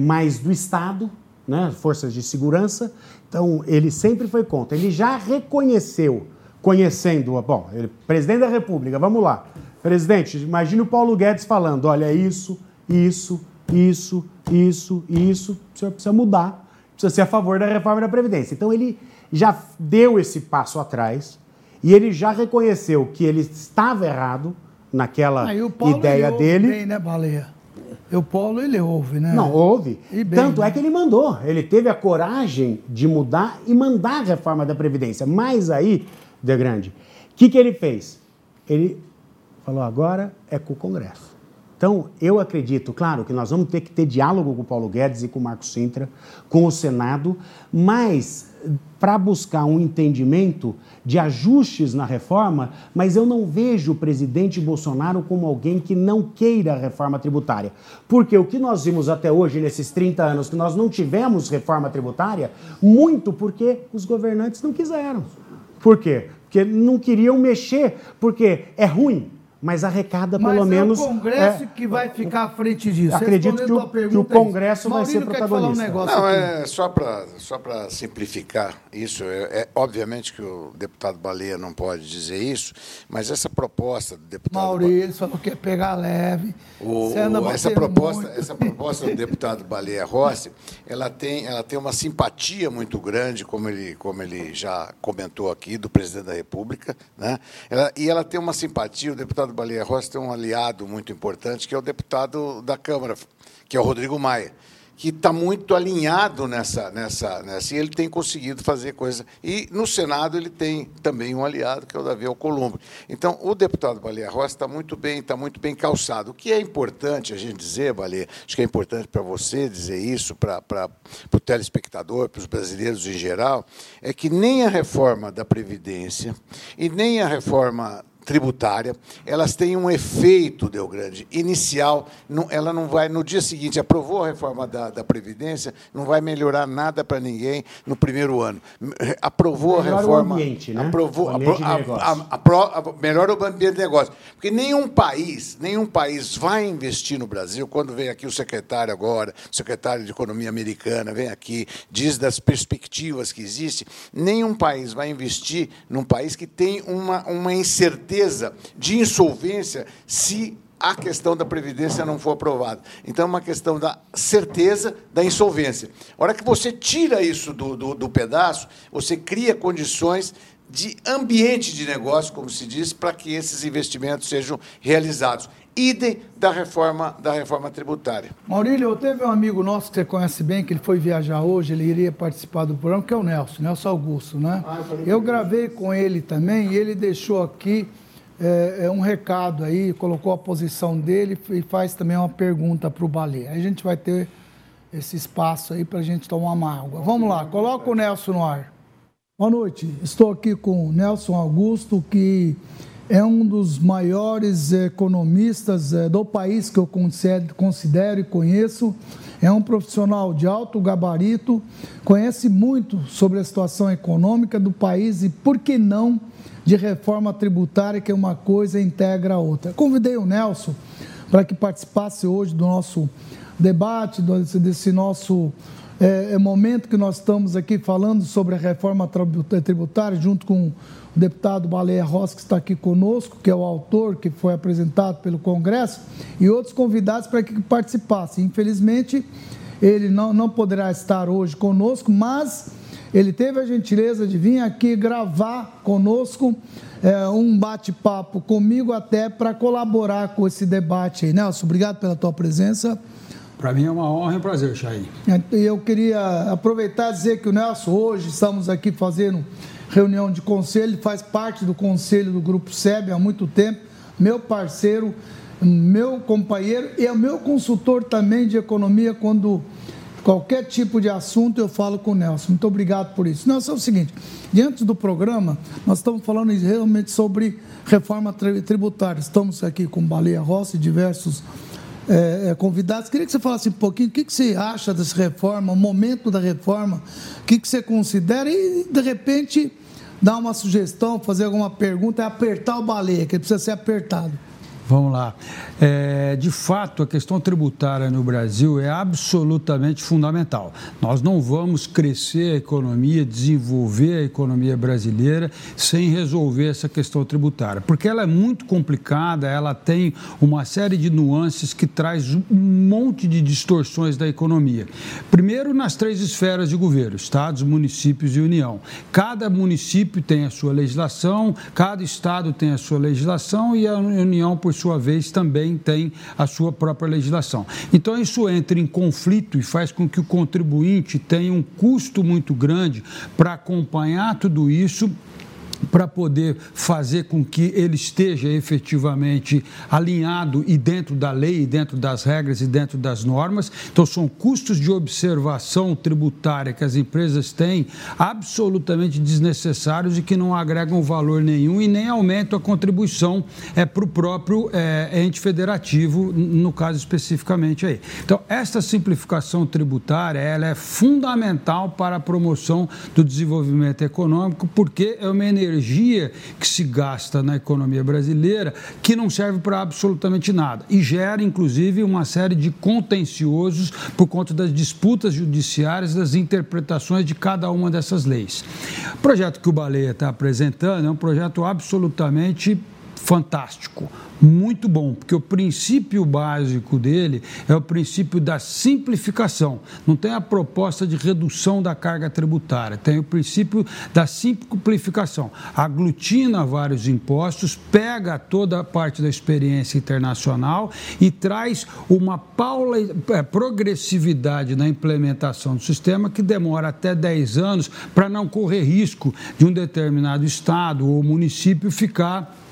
mais do Estado, né, forças de segurança. Então, ele sempre foi contra. Ele já reconheceu, conhecendo, bom, ele, presidente da República, vamos lá. Presidente, imagine o Paulo Guedes falando: olha, isso, isso, isso, isso, isso, o senhor precisa mudar, precisa ser a favor da reforma da Previdência. Então, ele já deu esse passo atrás e ele já reconheceu que ele estava errado naquela Paulo ideia ele ouve dele. Bem, né, Baleia? E o Paulo ele ouve, né? Não, houve. E bem, Tanto né? é que ele mandou. Ele teve a coragem de mudar e mandar a reforma da Previdência. Mas aí, De Grande, o que, que ele fez? Ele falou: agora é com o Congresso. Então, eu acredito, claro, que nós vamos ter que ter diálogo com o Paulo Guedes e com o Marco Sintra, com o Senado, mas para buscar um entendimento de ajustes na reforma, mas eu não vejo o presidente Bolsonaro como alguém que não queira a reforma tributária. Porque o que nós vimos até hoje, nesses 30 anos, que nós não tivemos reforma tributária, muito porque os governantes não quiseram. Por quê? Porque não queriam mexer, porque é ruim, mas arrecada Mas pelo é menos. o Congresso é, que vai ficar à frente disso. Acredito que o- que o é. Congresso vai ser falar um protagonista. negócio Não, aqui. é só para só para simplificar isso. É, é- obviamente que o deputado Baleia não pode dizer isso, mas essa proposta do deputado Maurício falou que ia pegar leve. O- essa proposta, muito. essa proposta do deputado Baleia Rossi, ela tem, ela tem uma simpatia muito grande, como ele, como ele já comentou aqui, do presidente da República, né? Ela- e ela tem uma simpatia. O deputado Baleia Rossi tem um aliado muito importante, que é o deputado da Câmara, que é o Rodrigo Maia que está muito alinhado nessa, nessa, nessa, e ele tem conseguido fazer coisa. E no Senado ele tem também um aliado, que é o Davi Alcolumbre. Então, o deputado Baleia Rossi está muito bem, está muito bem calçado. O que é importante a gente dizer, Baleia, acho que é importante para você dizer isso, para o telespectador, para os brasileiros em geral, é que nem a reforma da Previdência e nem a reforma tributária, elas têm um efeito, Deu Grande, inicial. Não, ela não vai, no dia seguinte, aprovou a reforma da, da Previdência, não vai melhorar nada para ninguém no primeiro ano. Aprovou Melhora a o reforma. ambiente, né? Aprovou, O ambiente a- negócio. a- a- melhora o ambiente de negócio. Porque nenhum país, nenhum país vai investir no Brasil, quando vem aqui o secretário agora, o secretário de Economia americana, vem aqui, diz das perspectivas que existem, nenhum país vai investir num país que tem uma, uma incerteza de insolvência se a questão da Previdência não for aprovada. Então, é uma questão da certeza da insolvência. A hora que você tira isso do, do, do pedaço, você cria condições de ambiente de negócio, como se diz, para que esses investimentos sejam realizados. Idem da reforma, da reforma tributária. Maurílio, teve um amigo nosso que você conhece bem, que ele foi viajar hoje, ele iria participar do programa, que é o Nelson, Nelson Augusto, né? Ah, eu, eu gravei com ele também e ele deixou aqui é, é, um recado aí, colocou a posição dele e faz também uma pergunta para o Balê. Aí a gente vai ter esse espaço aí para a gente tomar uma água. Vamos lá, coloca o Nelson no ar. Boa noite, estou aqui com o Nelson Augusto, que é um dos maiores economistas eh, do país que eu considero e conheço. É um profissional de alto gabarito, conhece muito sobre a situação econômica do país e, por que não, de reforma tributária, que é uma coisa integra a outra. Convidei o Nelson para que participasse hoje do nosso debate, desse nosso é, é, momento que nós estamos aqui falando sobre a reforma tributária, junto com o deputado Baleia Rossi, que está aqui conosco, que é o autor que foi apresentado pelo Congresso, e outros convidados para que participassem. Infelizmente, ele não, não poderá estar hoje conosco, mas ele teve a gentileza de vir aqui gravar conosco é, um bate-papo comigo até para colaborar com esse debate aí. Nelson, obrigado pela tua presença. Para mim é uma honra e um prazer, Chay. Eu queria aproveitar e dizer que o Nelson, hoje estamos aqui fazendo reunião de conselho, faz parte do conselho do Grupo SEB há muito tempo, meu parceiro, meu companheiro e é meu consultor também de economia quando qualquer tipo de assunto eu falo com o Nelson. Muito obrigado por isso. Nelson, é o seguinte, diante do programa, nós estamos falando realmente sobre reforma tributária. Estamos aqui com Baleia Rossi e diversos é, é, convidados. Queria que você falasse um pouquinho o que, que você acha dessa reforma, o momento da reforma, o que, que você considera e, de repente, dar uma sugestão, fazer alguma pergunta, é apertar o baleia, que ele precisa ser apertado. Vamos lá. É, de fato, a questão tributária no Brasil é absolutamente fundamental. Nós não vamos crescer a economia, desenvolver a economia brasileira sem resolver essa questão tributária, porque ela é muito complicada, ela tem uma série de nuances que traz um monte de distorções da economia. Primeiro, nas três esferas de governo: estados, municípios e União. Cada município tem a sua legislação, cada estado tem a sua legislação e a União, por sua vez, também tem a sua própria legislação. Então, isso entra em conflito e faz com que o contribuinte tenha um custo muito grande para acompanhar tudo isso para poder fazer com que ele esteja efetivamente alinhado e dentro da lei, e dentro das regras e dentro das normas. Então, são custos de observação tributária que as empresas têm absolutamente desnecessários e que não agregam valor nenhum e nem aumentam a contribuição é, para o próprio é, ente federativo, no caso especificamente aí. Então, esta simplificação tributária ela é fundamental para a promoção do desenvolvimento econômico, porque é uma energia energia que se gasta na economia brasileira que não serve para absolutamente nada e gera, inclusive, uma série de contenciosos por conta das disputas judiciárias, das interpretações de cada uma dessas leis. O projeto que o Baleia está apresentando é um projeto absolutamente fantástico muito bom, porque o princípio básico dele é o princípio da simplificação. Não tem a proposta de redução da carga tributária, tem o princípio da simplificação. Aglutina vários impostos, pega toda a parte da experiência internacional e traz uma paula, é, progressividade na implementação do sistema que demora até 10 anos para não correr risco de um determinado estado ou município ficar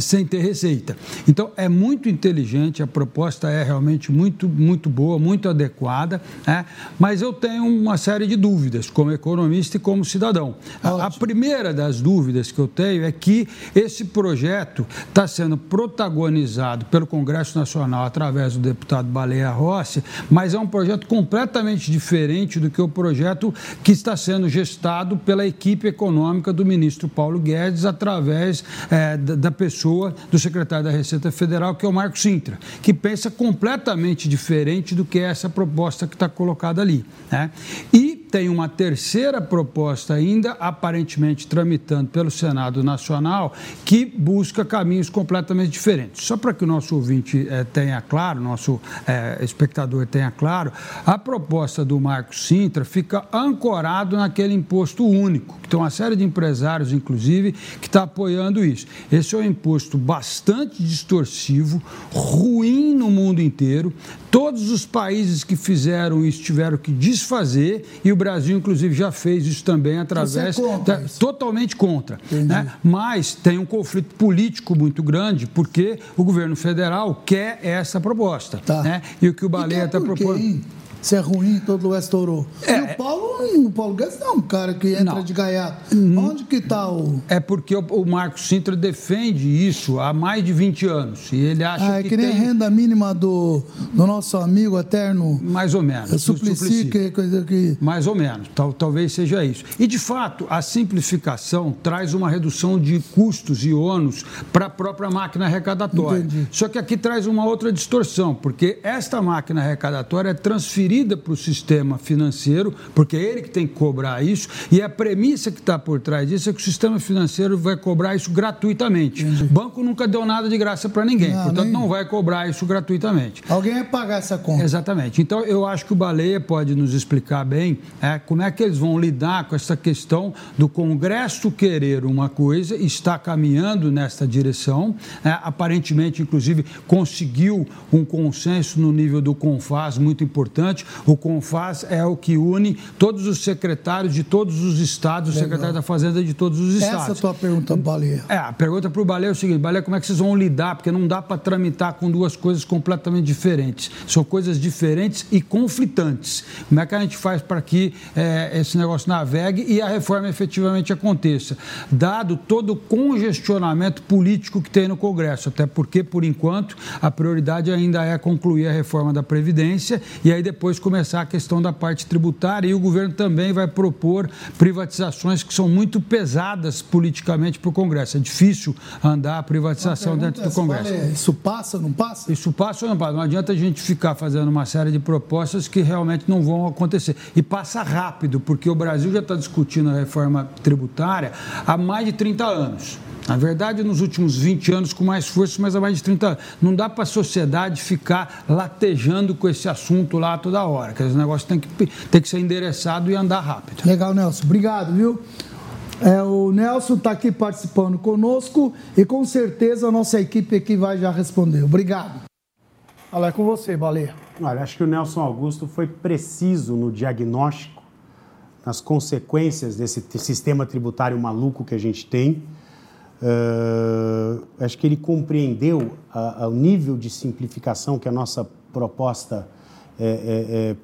sem ter receita. Então, é muito inteligente, a proposta é realmente muito, muito boa, muito adequada, né? mas eu tenho uma série de dúvidas como economista e como cidadão. A, a primeira das dúvidas que eu tenho é que esse projeto está sendo protagonizado pelo Congresso Nacional através do deputado Baleia Rossi, mas é um projeto completamente diferente do que o projeto que está sendo gestado pela equipe econômica do ministro Paulo Guedes através é, da, da pessoa pessoa do secretário da Receita Federal, que é o Marco Sintra, que pensa completamente diferente do que essa proposta que está colocada ali. Né? E tem uma terceira proposta ainda, aparentemente tramitando pelo Senado Nacional, que busca caminhos completamente diferentes. Só para que o nosso ouvinte eh, tenha claro, nosso eh, espectador tenha claro, a proposta do Marco Sintra fica ancorado naquele imposto único, que tem uma série de empresários, inclusive, que está apoiando isso. Esse é um imposto bastante distorsivo, ruim no mundo inteiro. Todos os países que fizeram isso tiveram que desfazer e o Brasil, inclusive, já fez isso também através. Você é contra da, totalmente contra. Né? Mas tem um conflito político muito grande porque o governo federal quer essa proposta. Tá. Né? E o que o Baleia está propondo. Se é ruim, todo o estourou. É, e o Paulo, o Paulo Guedes não é um cara que entra não. de gaiato. Onde que está o... É porque o, o Marcos Sintra defende isso há mais de 20 anos. E ele acha ah, é que, que nem tem... a renda mínima do, do nosso amigo eterno... Mais ou menos. É Suplicy, que coisa que... Mais ou menos. Tal, talvez seja isso. E, de fato, a simplificação traz uma redução de custos e ônus para a própria máquina arrecadatória. Entendi. Só que aqui traz uma outra distorção, porque esta máquina arrecadatória é transferida transferida para o sistema financeiro, porque é ele que tem que cobrar isso, e a premissa que está por trás disso é que o sistema financeiro vai cobrar isso gratuitamente. O banco nunca deu nada de graça para ninguém, não, portanto nem... não vai cobrar isso gratuitamente. Alguém vai pagar essa conta. Exatamente. Então eu acho que o Baleia pode nos explicar bem é, como é que eles vão lidar com essa questão do Congresso querer uma coisa, está caminhando nesta direção, é, aparentemente, inclusive, conseguiu um consenso no nível do CONFAS muito importante importante. O CONFAS é o que une todos os secretários de todos os estados, o secretário da Fazenda de todos os estados. Essa é a tua pergunta, Baleia. É, a pergunta para o Baleia é o seguinte: Baleia, como é que vocês vão lidar? Porque não dá para tramitar com duas coisas completamente diferentes. São coisas diferentes e conflitantes. Como é que a gente faz para que é, esse negócio navegue e a reforma efetivamente aconteça? Dado todo o congestionamento político que tem no Congresso, até porque, por enquanto, a prioridade ainda é concluir a reforma da Previdência e aí depois depois começar a questão da parte tributária e o governo também vai propor privatizações que são muito pesadas politicamente para o Congresso. É difícil andar a privatização dentro do Congresso. Vale, isso passa, não passa? Isso passa ou não passa? Não adianta a gente ficar fazendo uma série de propostas que realmente não vão acontecer. E passa rápido, porque o Brasil já está discutindo a reforma tributária há mais de 30 anos. Na verdade, nos últimos 20 anos com mais força, mas há mais de 30 anos. Não dá para a sociedade ficar latejando com esse assunto lá toda hora. Que esse negócio tem que, tem que ser endereçado e andar rápido. Legal, Nelson. Obrigado, viu? É, o Nelson está aqui participando conosco e com certeza a nossa equipe aqui vai já responder. Obrigado. Olha, é com você, Baleia. Olha, acho que o Nelson Augusto foi preciso no diagnóstico, nas consequências desse sistema tributário maluco que a gente tem. Uh, acho que ele compreendeu o nível de simplificação que a nossa proposta é, é, é,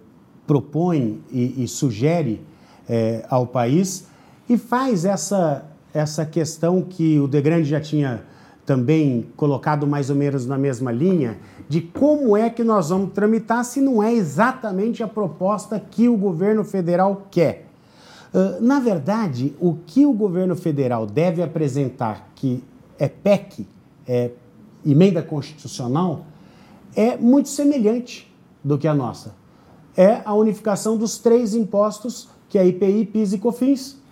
propõe e, e sugere é, ao país e faz essa, essa questão que o De Grande já tinha também colocado mais ou menos na mesma linha, de como é que nós vamos tramitar se não é exatamente a proposta que o governo federal quer. Uh, na verdade, o que o governo federal deve apresentar, que é PEC, é emenda constitucional, é muito semelhante do que a nossa. É a unificação dos três impostos, que é IPI, PIS e COFINS,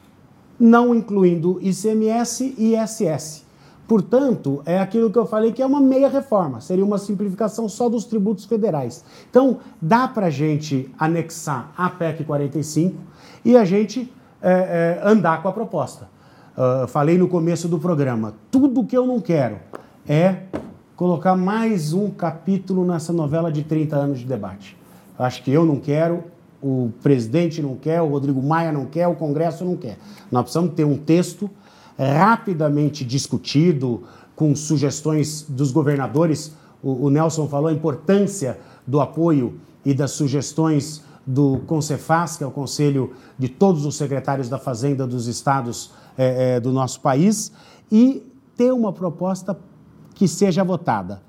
não incluindo ICMS e ISS. Portanto, é aquilo que eu falei que é uma meia reforma, seria uma simplificação só dos tributos federais. Então, dá para a gente anexar a PEC 45 e a gente é, é, andar com a proposta. Uh, falei no começo do programa, tudo que eu não quero é colocar mais um capítulo nessa novela de 30 anos de debate. Acho que eu não quero, o presidente não quer, o Rodrigo Maia não quer, o Congresso não quer. Nós precisamos ter um texto rapidamente discutido, com sugestões dos governadores. O, o Nelson falou a importância do apoio e das sugestões do CONCEFAS, que é o Conselho de todos os secretários da Fazenda dos estados é, é, do nosso país, e ter uma proposta que seja votada.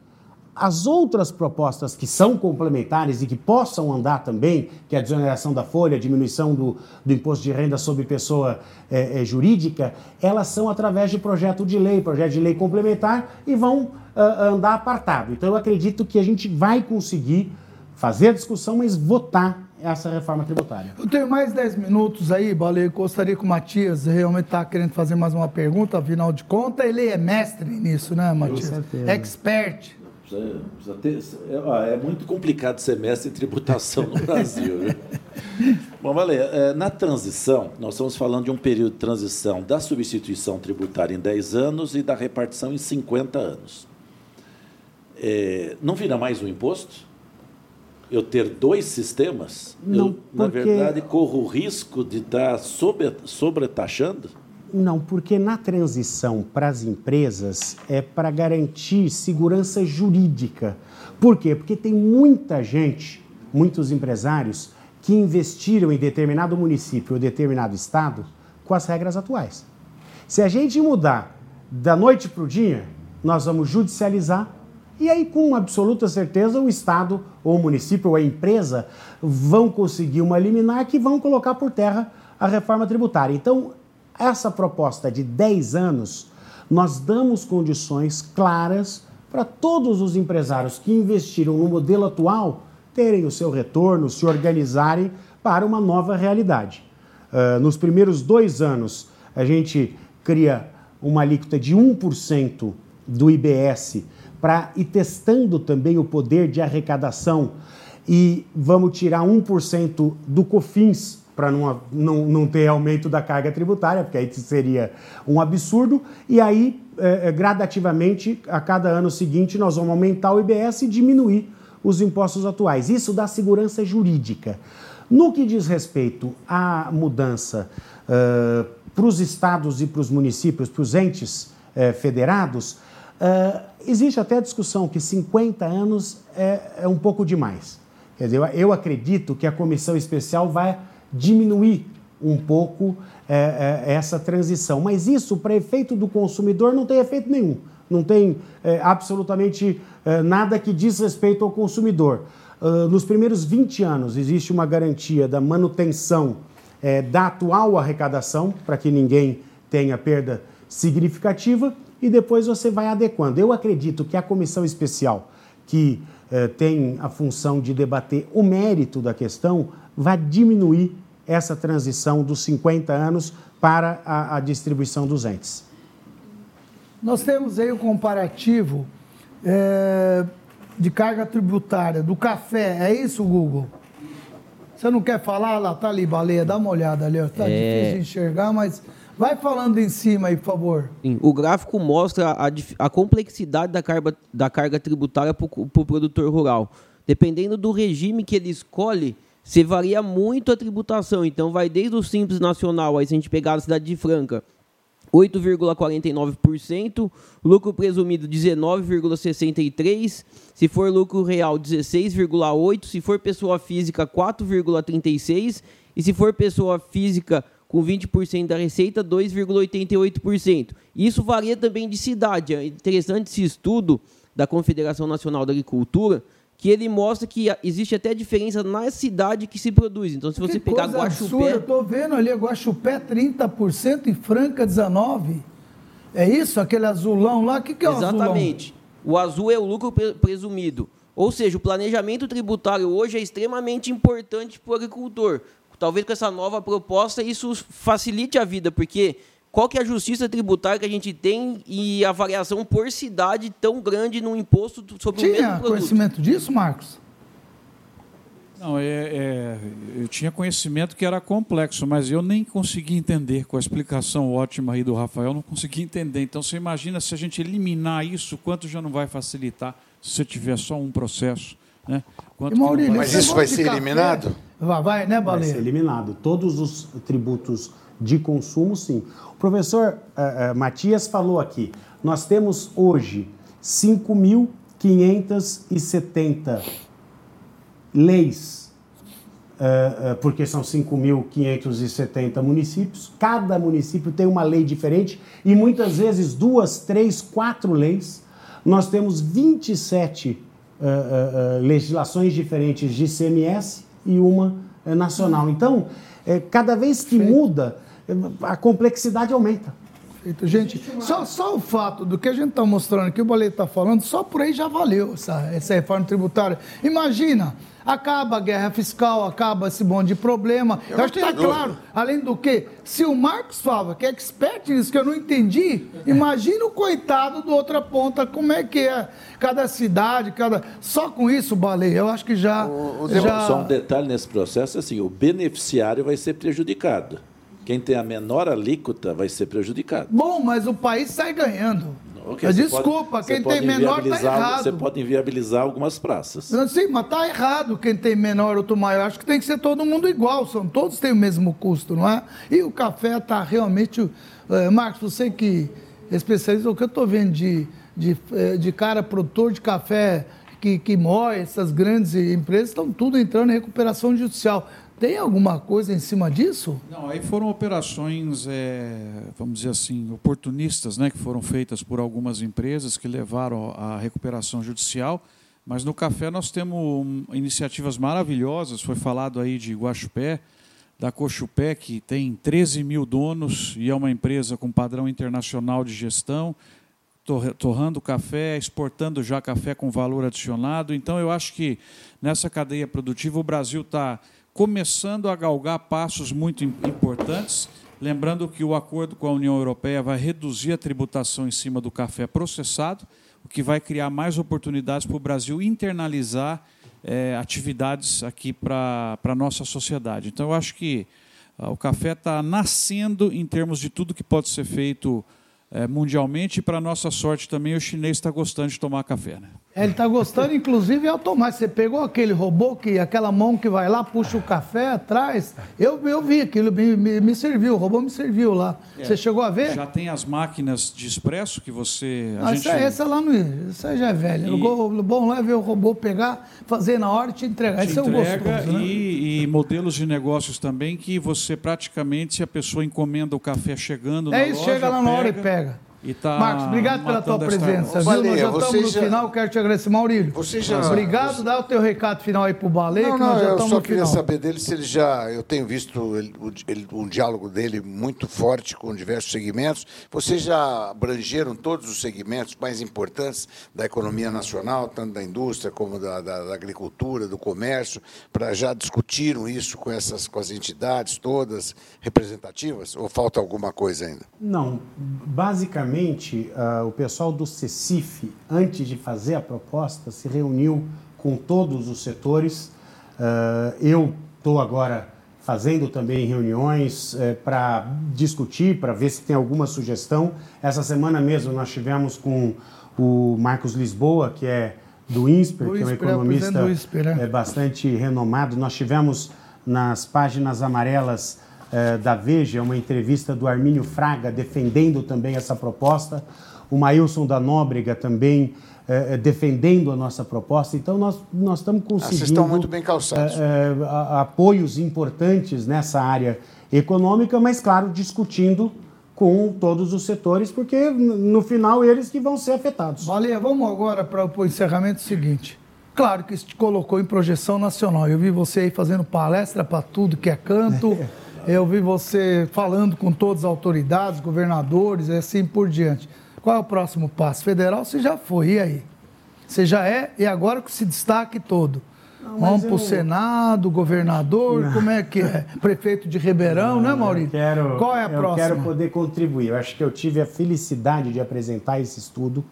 As outras propostas que são complementares e que possam andar também, que é a desoneração da folha, a diminuição do, do imposto de renda sobre pessoa é, é, jurídica, elas são através de projeto de lei, projeto de lei complementar e vão uh, andar apartado. Então eu acredito que a gente vai conseguir fazer a discussão, mas votar essa reforma tributária. Eu tenho mais 10 minutos aí, Baleia. Gostaria que o Matias realmente está querendo fazer mais uma pergunta, afinal de contas, ele é mestre nisso, né, Matias? Com certeza. Expert. Precisa, precisa ter, é, é, muito complicado ser mestre em tributação no Brasil. Bom, Baleia, é, na transição, nós estamos falando de um período de transição da substituição tributária em 10 anos e da repartição em 50 anos. É, não vira mais um imposto? Eu ter dois sistemas, não, eu, na verdade, corro o risco de estar sobre, sobretaxando? Não, porque na transição para as empresas é para garantir segurança jurídica. Por quê? Porque tem muita gente, muitos empresários, que investiram em determinado município ou determinado estado com as regras atuais. Se a gente mudar da noite para o dia, nós vamos judicializar e aí, com absoluta certeza, o Estado, ou o município, ou a empresa vão conseguir uma liminar que vão colocar por terra a reforma tributária. Então, essa proposta de 10 anos, nós damos condições claras para todos os empresários que investiram no modelo atual terem o seu retorno, se organizarem para uma nova realidade. Uh, nos primeiros dois anos, a gente cria uma alíquota de 1% do IBS para ir testando também o poder de arrecadação e vamos tirar 1% do COFINS para não, não, não ter aumento da carga tributária, porque aí seria um absurdo, e aí, é, é, gradativamente, a cada ano seguinte, nós vamos aumentar o IBS e diminuir os impostos atuais. Isso dá segurança jurídica. No que diz respeito à mudança uh, para os estados e para os municípios, para os entes federados, Uh, existe até a discussão que 50 anos é, é, um pouco demais. Quer dizer, eu acredito que a comissão especial vai diminuir um pouco é, é, essa transição. Mas isso, para efeito do consumidor, não tem efeito nenhum. Não tem é, absolutamente é, nada que diz respeito ao consumidor. Uh, nos primeiros 20 anos, existe uma garantia da manutenção é, da atual arrecadação, para que ninguém tenha perda significativa e depois você vai adequando. Eu acredito que a comissão especial, que eh, tem a função de debater o mérito da questão, vai diminuir essa transição dos 50 anos para a, a distribuição dos entes. Nós temos aí o comparativo é, de carga tributária do café, é isso, Google? Você não quer falar? Lá tá ali, baleia, dá uma olhada ali, está é... difícil de enxergar, mas Vai falando em cima aí, por favor. Sim, o gráfico mostra a, a complexidade da carga, da carga tributária para o pro produtor rural. Dependendo do regime que ele escolhe, se varia muito a tributação. Então, vai desde o Simples Nacional, aí se a gente pegar a cidade de Franca, 8,49%, lucro presumido 19,63%, se for lucro real 16,8%, se for pessoa física 4,36% e se for pessoa física com 20% da receita, 2,88%. Isso varia também de cidade. É interessante esse estudo da Confederação Nacional da Agricultura, que ele mostra que existe até diferença na cidade que se produz. Então, se você que pegar Guaxupé... Absurda. Eu estou vendo ali, Guaxupé 30% e Franca 19%. É isso? Aquele azulão lá? O que, que é o Exatamente. Azulão? O azul é o lucro presumido. Ou seja, o planejamento tributário hoje é extremamente importante para o agricultor talvez com essa nova proposta isso facilite a vida, porque qual que é a justiça tributária que a gente tem e a variação por cidade tão grande no imposto sobre tinha o mesmo produto? Tinha conhecimento disso, Marcos? Não, é, é, eu tinha conhecimento que era complexo, mas eu nem consegui entender com a explicação ótima aí do Rafael, não consegui entender. Então, você imagina se a gente eliminar isso, quanto já não vai facilitar se você tiver só um processo. Né? Maurílio, mas isso vai ser eliminado? Vai, vai, né, Baleia? Vai ser eliminado. Todos os tributos de consumo, sim. O professor uh, uh, Matias falou aqui, nós temos hoje 5.570 leis, uh, porque são 5.570 municípios, cada município tem uma lei diferente e muitas vezes duas, três, quatro leis. Nós temos 27 legislações diferentes de CMS e uma é, nacional. Então, é, cada vez que muda, a complexidade aumenta. Perfeito. Gente, só, só o fato do que a gente está mostrando aqui, o Boleto está falando, só por aí já valeu essa, essa reforma tributária. Imagina, acaba a guerra fiscal, acaba esse monte de problema. Eu, Eu acho que está claro, além do que, se o Marcos Fava, que é expert nisso, que eu não entendi, imagina o coitado do outra ponta, como é que é cada cidade, cada. Só com isso, Baleia, eu acho que já. O, o já... Só um detalhe nesse processo: assim, o beneficiário vai ser prejudicado. Quem tem a menor alíquota vai ser prejudicado. Bom, mas o país sai ganhando. Okay, desculpa, pode, quem tem menor está errado. Você pode inviabilizar algumas praças. Sim, mas está errado quem tem menor outro maior. Acho que tem que ser todo mundo igual, são, todos têm o mesmo custo, não é? E o café está realmente. Uh, Marcos, você que é especialista, o que eu estou vendo de, de, eh, de cara produtor de café que, que moe, essas grandes empresas, estão tudo entrando em recuperação judicial. Tem alguma coisa em cima disso? Não, aí foram operações, é, vamos dizer assim, oportunistas, né, que foram feitas por algumas empresas que levaram à recuperação judicial. Mas no café nós temos iniciativas maravilhosas. Foi falado aí de Guaxupé, da Cochupé, que tem 13 mil donos e é uma empresa com padrão internacional de gestão, torrando café, exportando já café com valor adicionado. Então, eu acho que nessa cadeia produtiva o Brasil está começando a galgar passos muito importantes. Lembrando que o acordo com a União Europeia vai reduzir a tributação em cima do café processado, o que vai criar mais oportunidades para o Brasil internalizar é, atividades aqui para a nossa sociedade. Então, eu acho que ah, o café está nascendo em termos de tudo que pode ser feito é, mundialmente e, para nossa sorte, também o chinês está gostando de tomar café. Né? Ele está gostando, inclusive, é automático. Você pegou aquele robô, que aquela mão que vai lá, puxa o café atrás. Eu, eu vi aquilo, me, me, me serviu, o robô me serviu lá. É, você chegou a ver? Já tem as máquinas de expresso que você. A gente... essa, essa lá não. Essa já é velha. E... O bom lá é ver o robô pegar, fazer na hora e te entregar. Te Esse entrega é o gostoso, né? e, e, modelos de negócios também que você praticamente, se a pessoa encomenda o café chegando é na isso, loja, chega lá na hora e pega. Tá Marcos, obrigado pela tua presença. Viu? Nós já estamos no já... final, quero te agradecer, Maurílio. Você já... Obrigado, você... dá o teu recado final aí pro Baleia, não, que nós não, já estamos no final. Eu só queria saber dele se ele já. Eu tenho visto ele, ele, um diálogo dele muito forte com diversos segmentos. Vocês já abrangeram todos os segmentos mais importantes da economia nacional, tanto da indústria como da, da, da agricultura, do comércio, para já discutiram isso com essas com as entidades todas representativas? Ou falta alguma coisa ainda? Não, basicamente uh, o pessoal do CECIF, antes de fazer a proposta, se reuniu com todos os setores. Uh, eu estou agora fazendo também reuniões uh, para discutir, para ver se tem alguma sugestão. Essa semana mesmo nós tivemos com o Marcos Lisboa, que é do INSPER, do que é um é economista INSPER, é bastante renomado. Nós tivemos nas páginas amarelas eh, da Veja, uma entrevista do Armínio Fraga defendendo também essa proposta, o Maílson da Nóbrega também eh, defendendo a nossa proposta. Então, nós, nós estamos conseguindo. Ah, vocês estão muito bem calçados. Eh, apoios importantes nessa área econômica, mas, claro, discutindo com todos os setores, porque no final eles que vão ser afetados. Valia, vamos agora para o encerramento seguinte. Claro que isso te colocou em projeção nacional. Eu vi você aí fazendo palestra para tudo que é canto. Eu vi você falando com todas as autoridades, governadores e assim por diante. Qual é o próximo passo? Federal você já foi, e aí? Você já é, e agora que se destaque todo. Não, Vamos para o Senado, governador, não. como é que é? Prefeito de Ribeirão, não, né, Maurício? Quero, Qual é a eu próxima? Eu quero poder contribuir. Eu acho que eu tive a felicidade de apresentar esse estudo.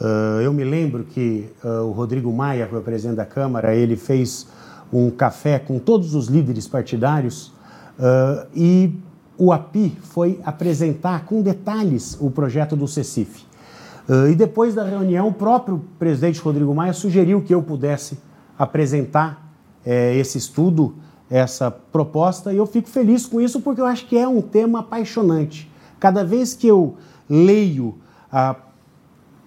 Uh, eu me lembro que uh, o Rodrigo Maia, que é o presidente da Câmara, ele fez um café com todos os líderes partidários Uh, e o API foi apresentar com detalhes o projeto do CECIF. Uh, e depois da reunião, o próprio presidente Rodrigo Maia sugeriu que eu pudesse apresentar eh, esse estudo, essa proposta, e eu fico feliz com isso porque eu acho que é um tema apaixonante. Cada vez que eu leio a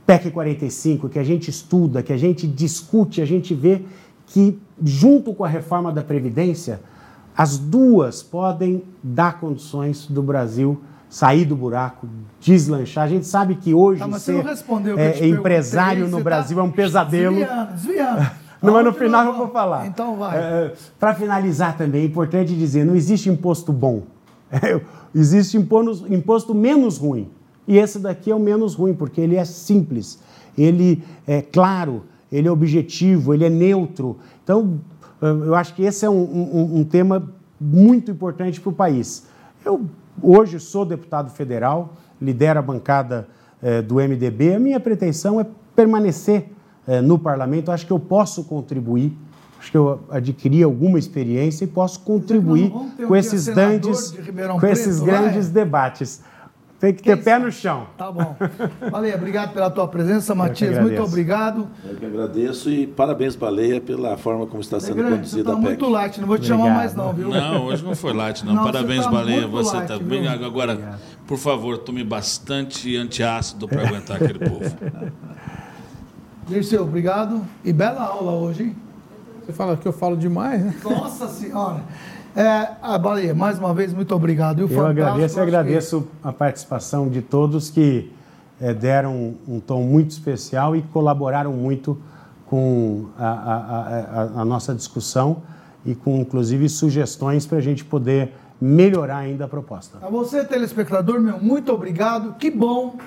PEC 45, que a gente estuda, que a gente discute, a gente vê que, junto com a reforma da Previdência, as duas podem dar condições do Brasil sair do buraco, deslanchar. A gente sabe que hoje tá, ser é, empresário no Brasil tá é um pesadelo. Desviando, desviando. Não, mas no final eu vou falar. Então vai. É, Para finalizar também, é importante dizer, não existe imposto bom. É, existe imposto, imposto menos ruim. E esse daqui é o menos ruim, porque ele é simples, ele é claro, ele é objetivo, ele é neutro. Então, eu acho que esse é um, um, um tema muito importante para o país. Eu hoje sou deputado federal, lidero a bancada eh, do MDB. A minha pretensão é permanecer eh, no parlamento. Acho que eu posso contribuir. Acho que eu adquiri alguma experiência e posso contribuir com esses grandes, com esses grandes debates. Tem que ter Quem pé sabe? no chão. Tá bom. Baleia, obrigado pela tua presença, Matias. Muito obrigado. Eu que agradeço e parabéns, Baleia, pela forma como está sendo é grande, conduzida tá a PEC. muito light, não vou te obrigado. chamar mais não, viu? Não, hoje não foi light, não. não parabéns, você tá Baleia. Você está bem. Agora, obrigado. por favor, tome bastante antiácido para aguentar aquele povo. Dirceu, obrigado. E bela aula hoje, hein? Você fala que eu falo demais, né? Nossa Senhora! É, a Baleia, mais uma vez, muito obrigado. Eu, eu agradeço e agradeço a participação de todos que é, deram um, um, tom muito especial e colaboraram muito com a, a, a, a nossa discussão e com, inclusive, sugestões para a gente poder melhorar ainda a proposta. A você, telespectador, meu, muito obrigado. Que bom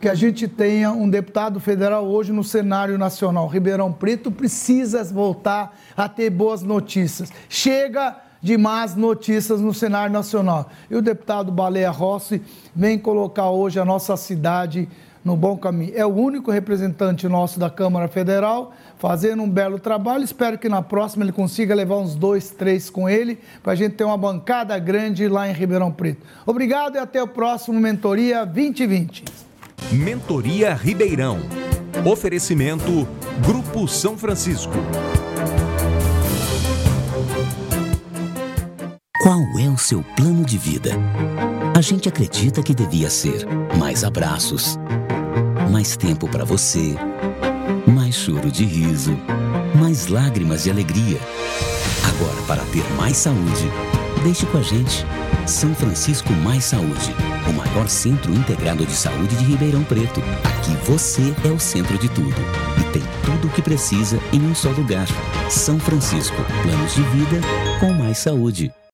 que a gente tenha um deputado federal hoje no cenário nacional. Ribeirão Preto precisa voltar a ter boas notícias. Chega de más notícias no cenário nacional. E o deputado Baleia Rossi vem colocar hoje a nossa cidade no bom caminho. É o único representante nosso da Câmara Federal fazendo um belo trabalho. Espero que na próxima ele consiga levar uns dois, três com ele, para a gente ter uma bancada grande lá em Ribeirão Preto. Obrigado e até o próximo Mentoria 2020. Mentoria Ribeirão. Oferecimento Grupo São Francisco. Qual é o seu plano de vida? A gente acredita que devia ser mais abraços, mais tempo para você, mais choro de riso, mais lágrimas de alegria. Agora, para ter mais saúde, deixe com a gente. São Francisco Mais Saúde, o maior centro integrado de saúde de Ribeirão Preto. Aqui você é o centro de tudo e tem tudo o que precisa em um só lugar. São Francisco, planos de vida com mais saúde.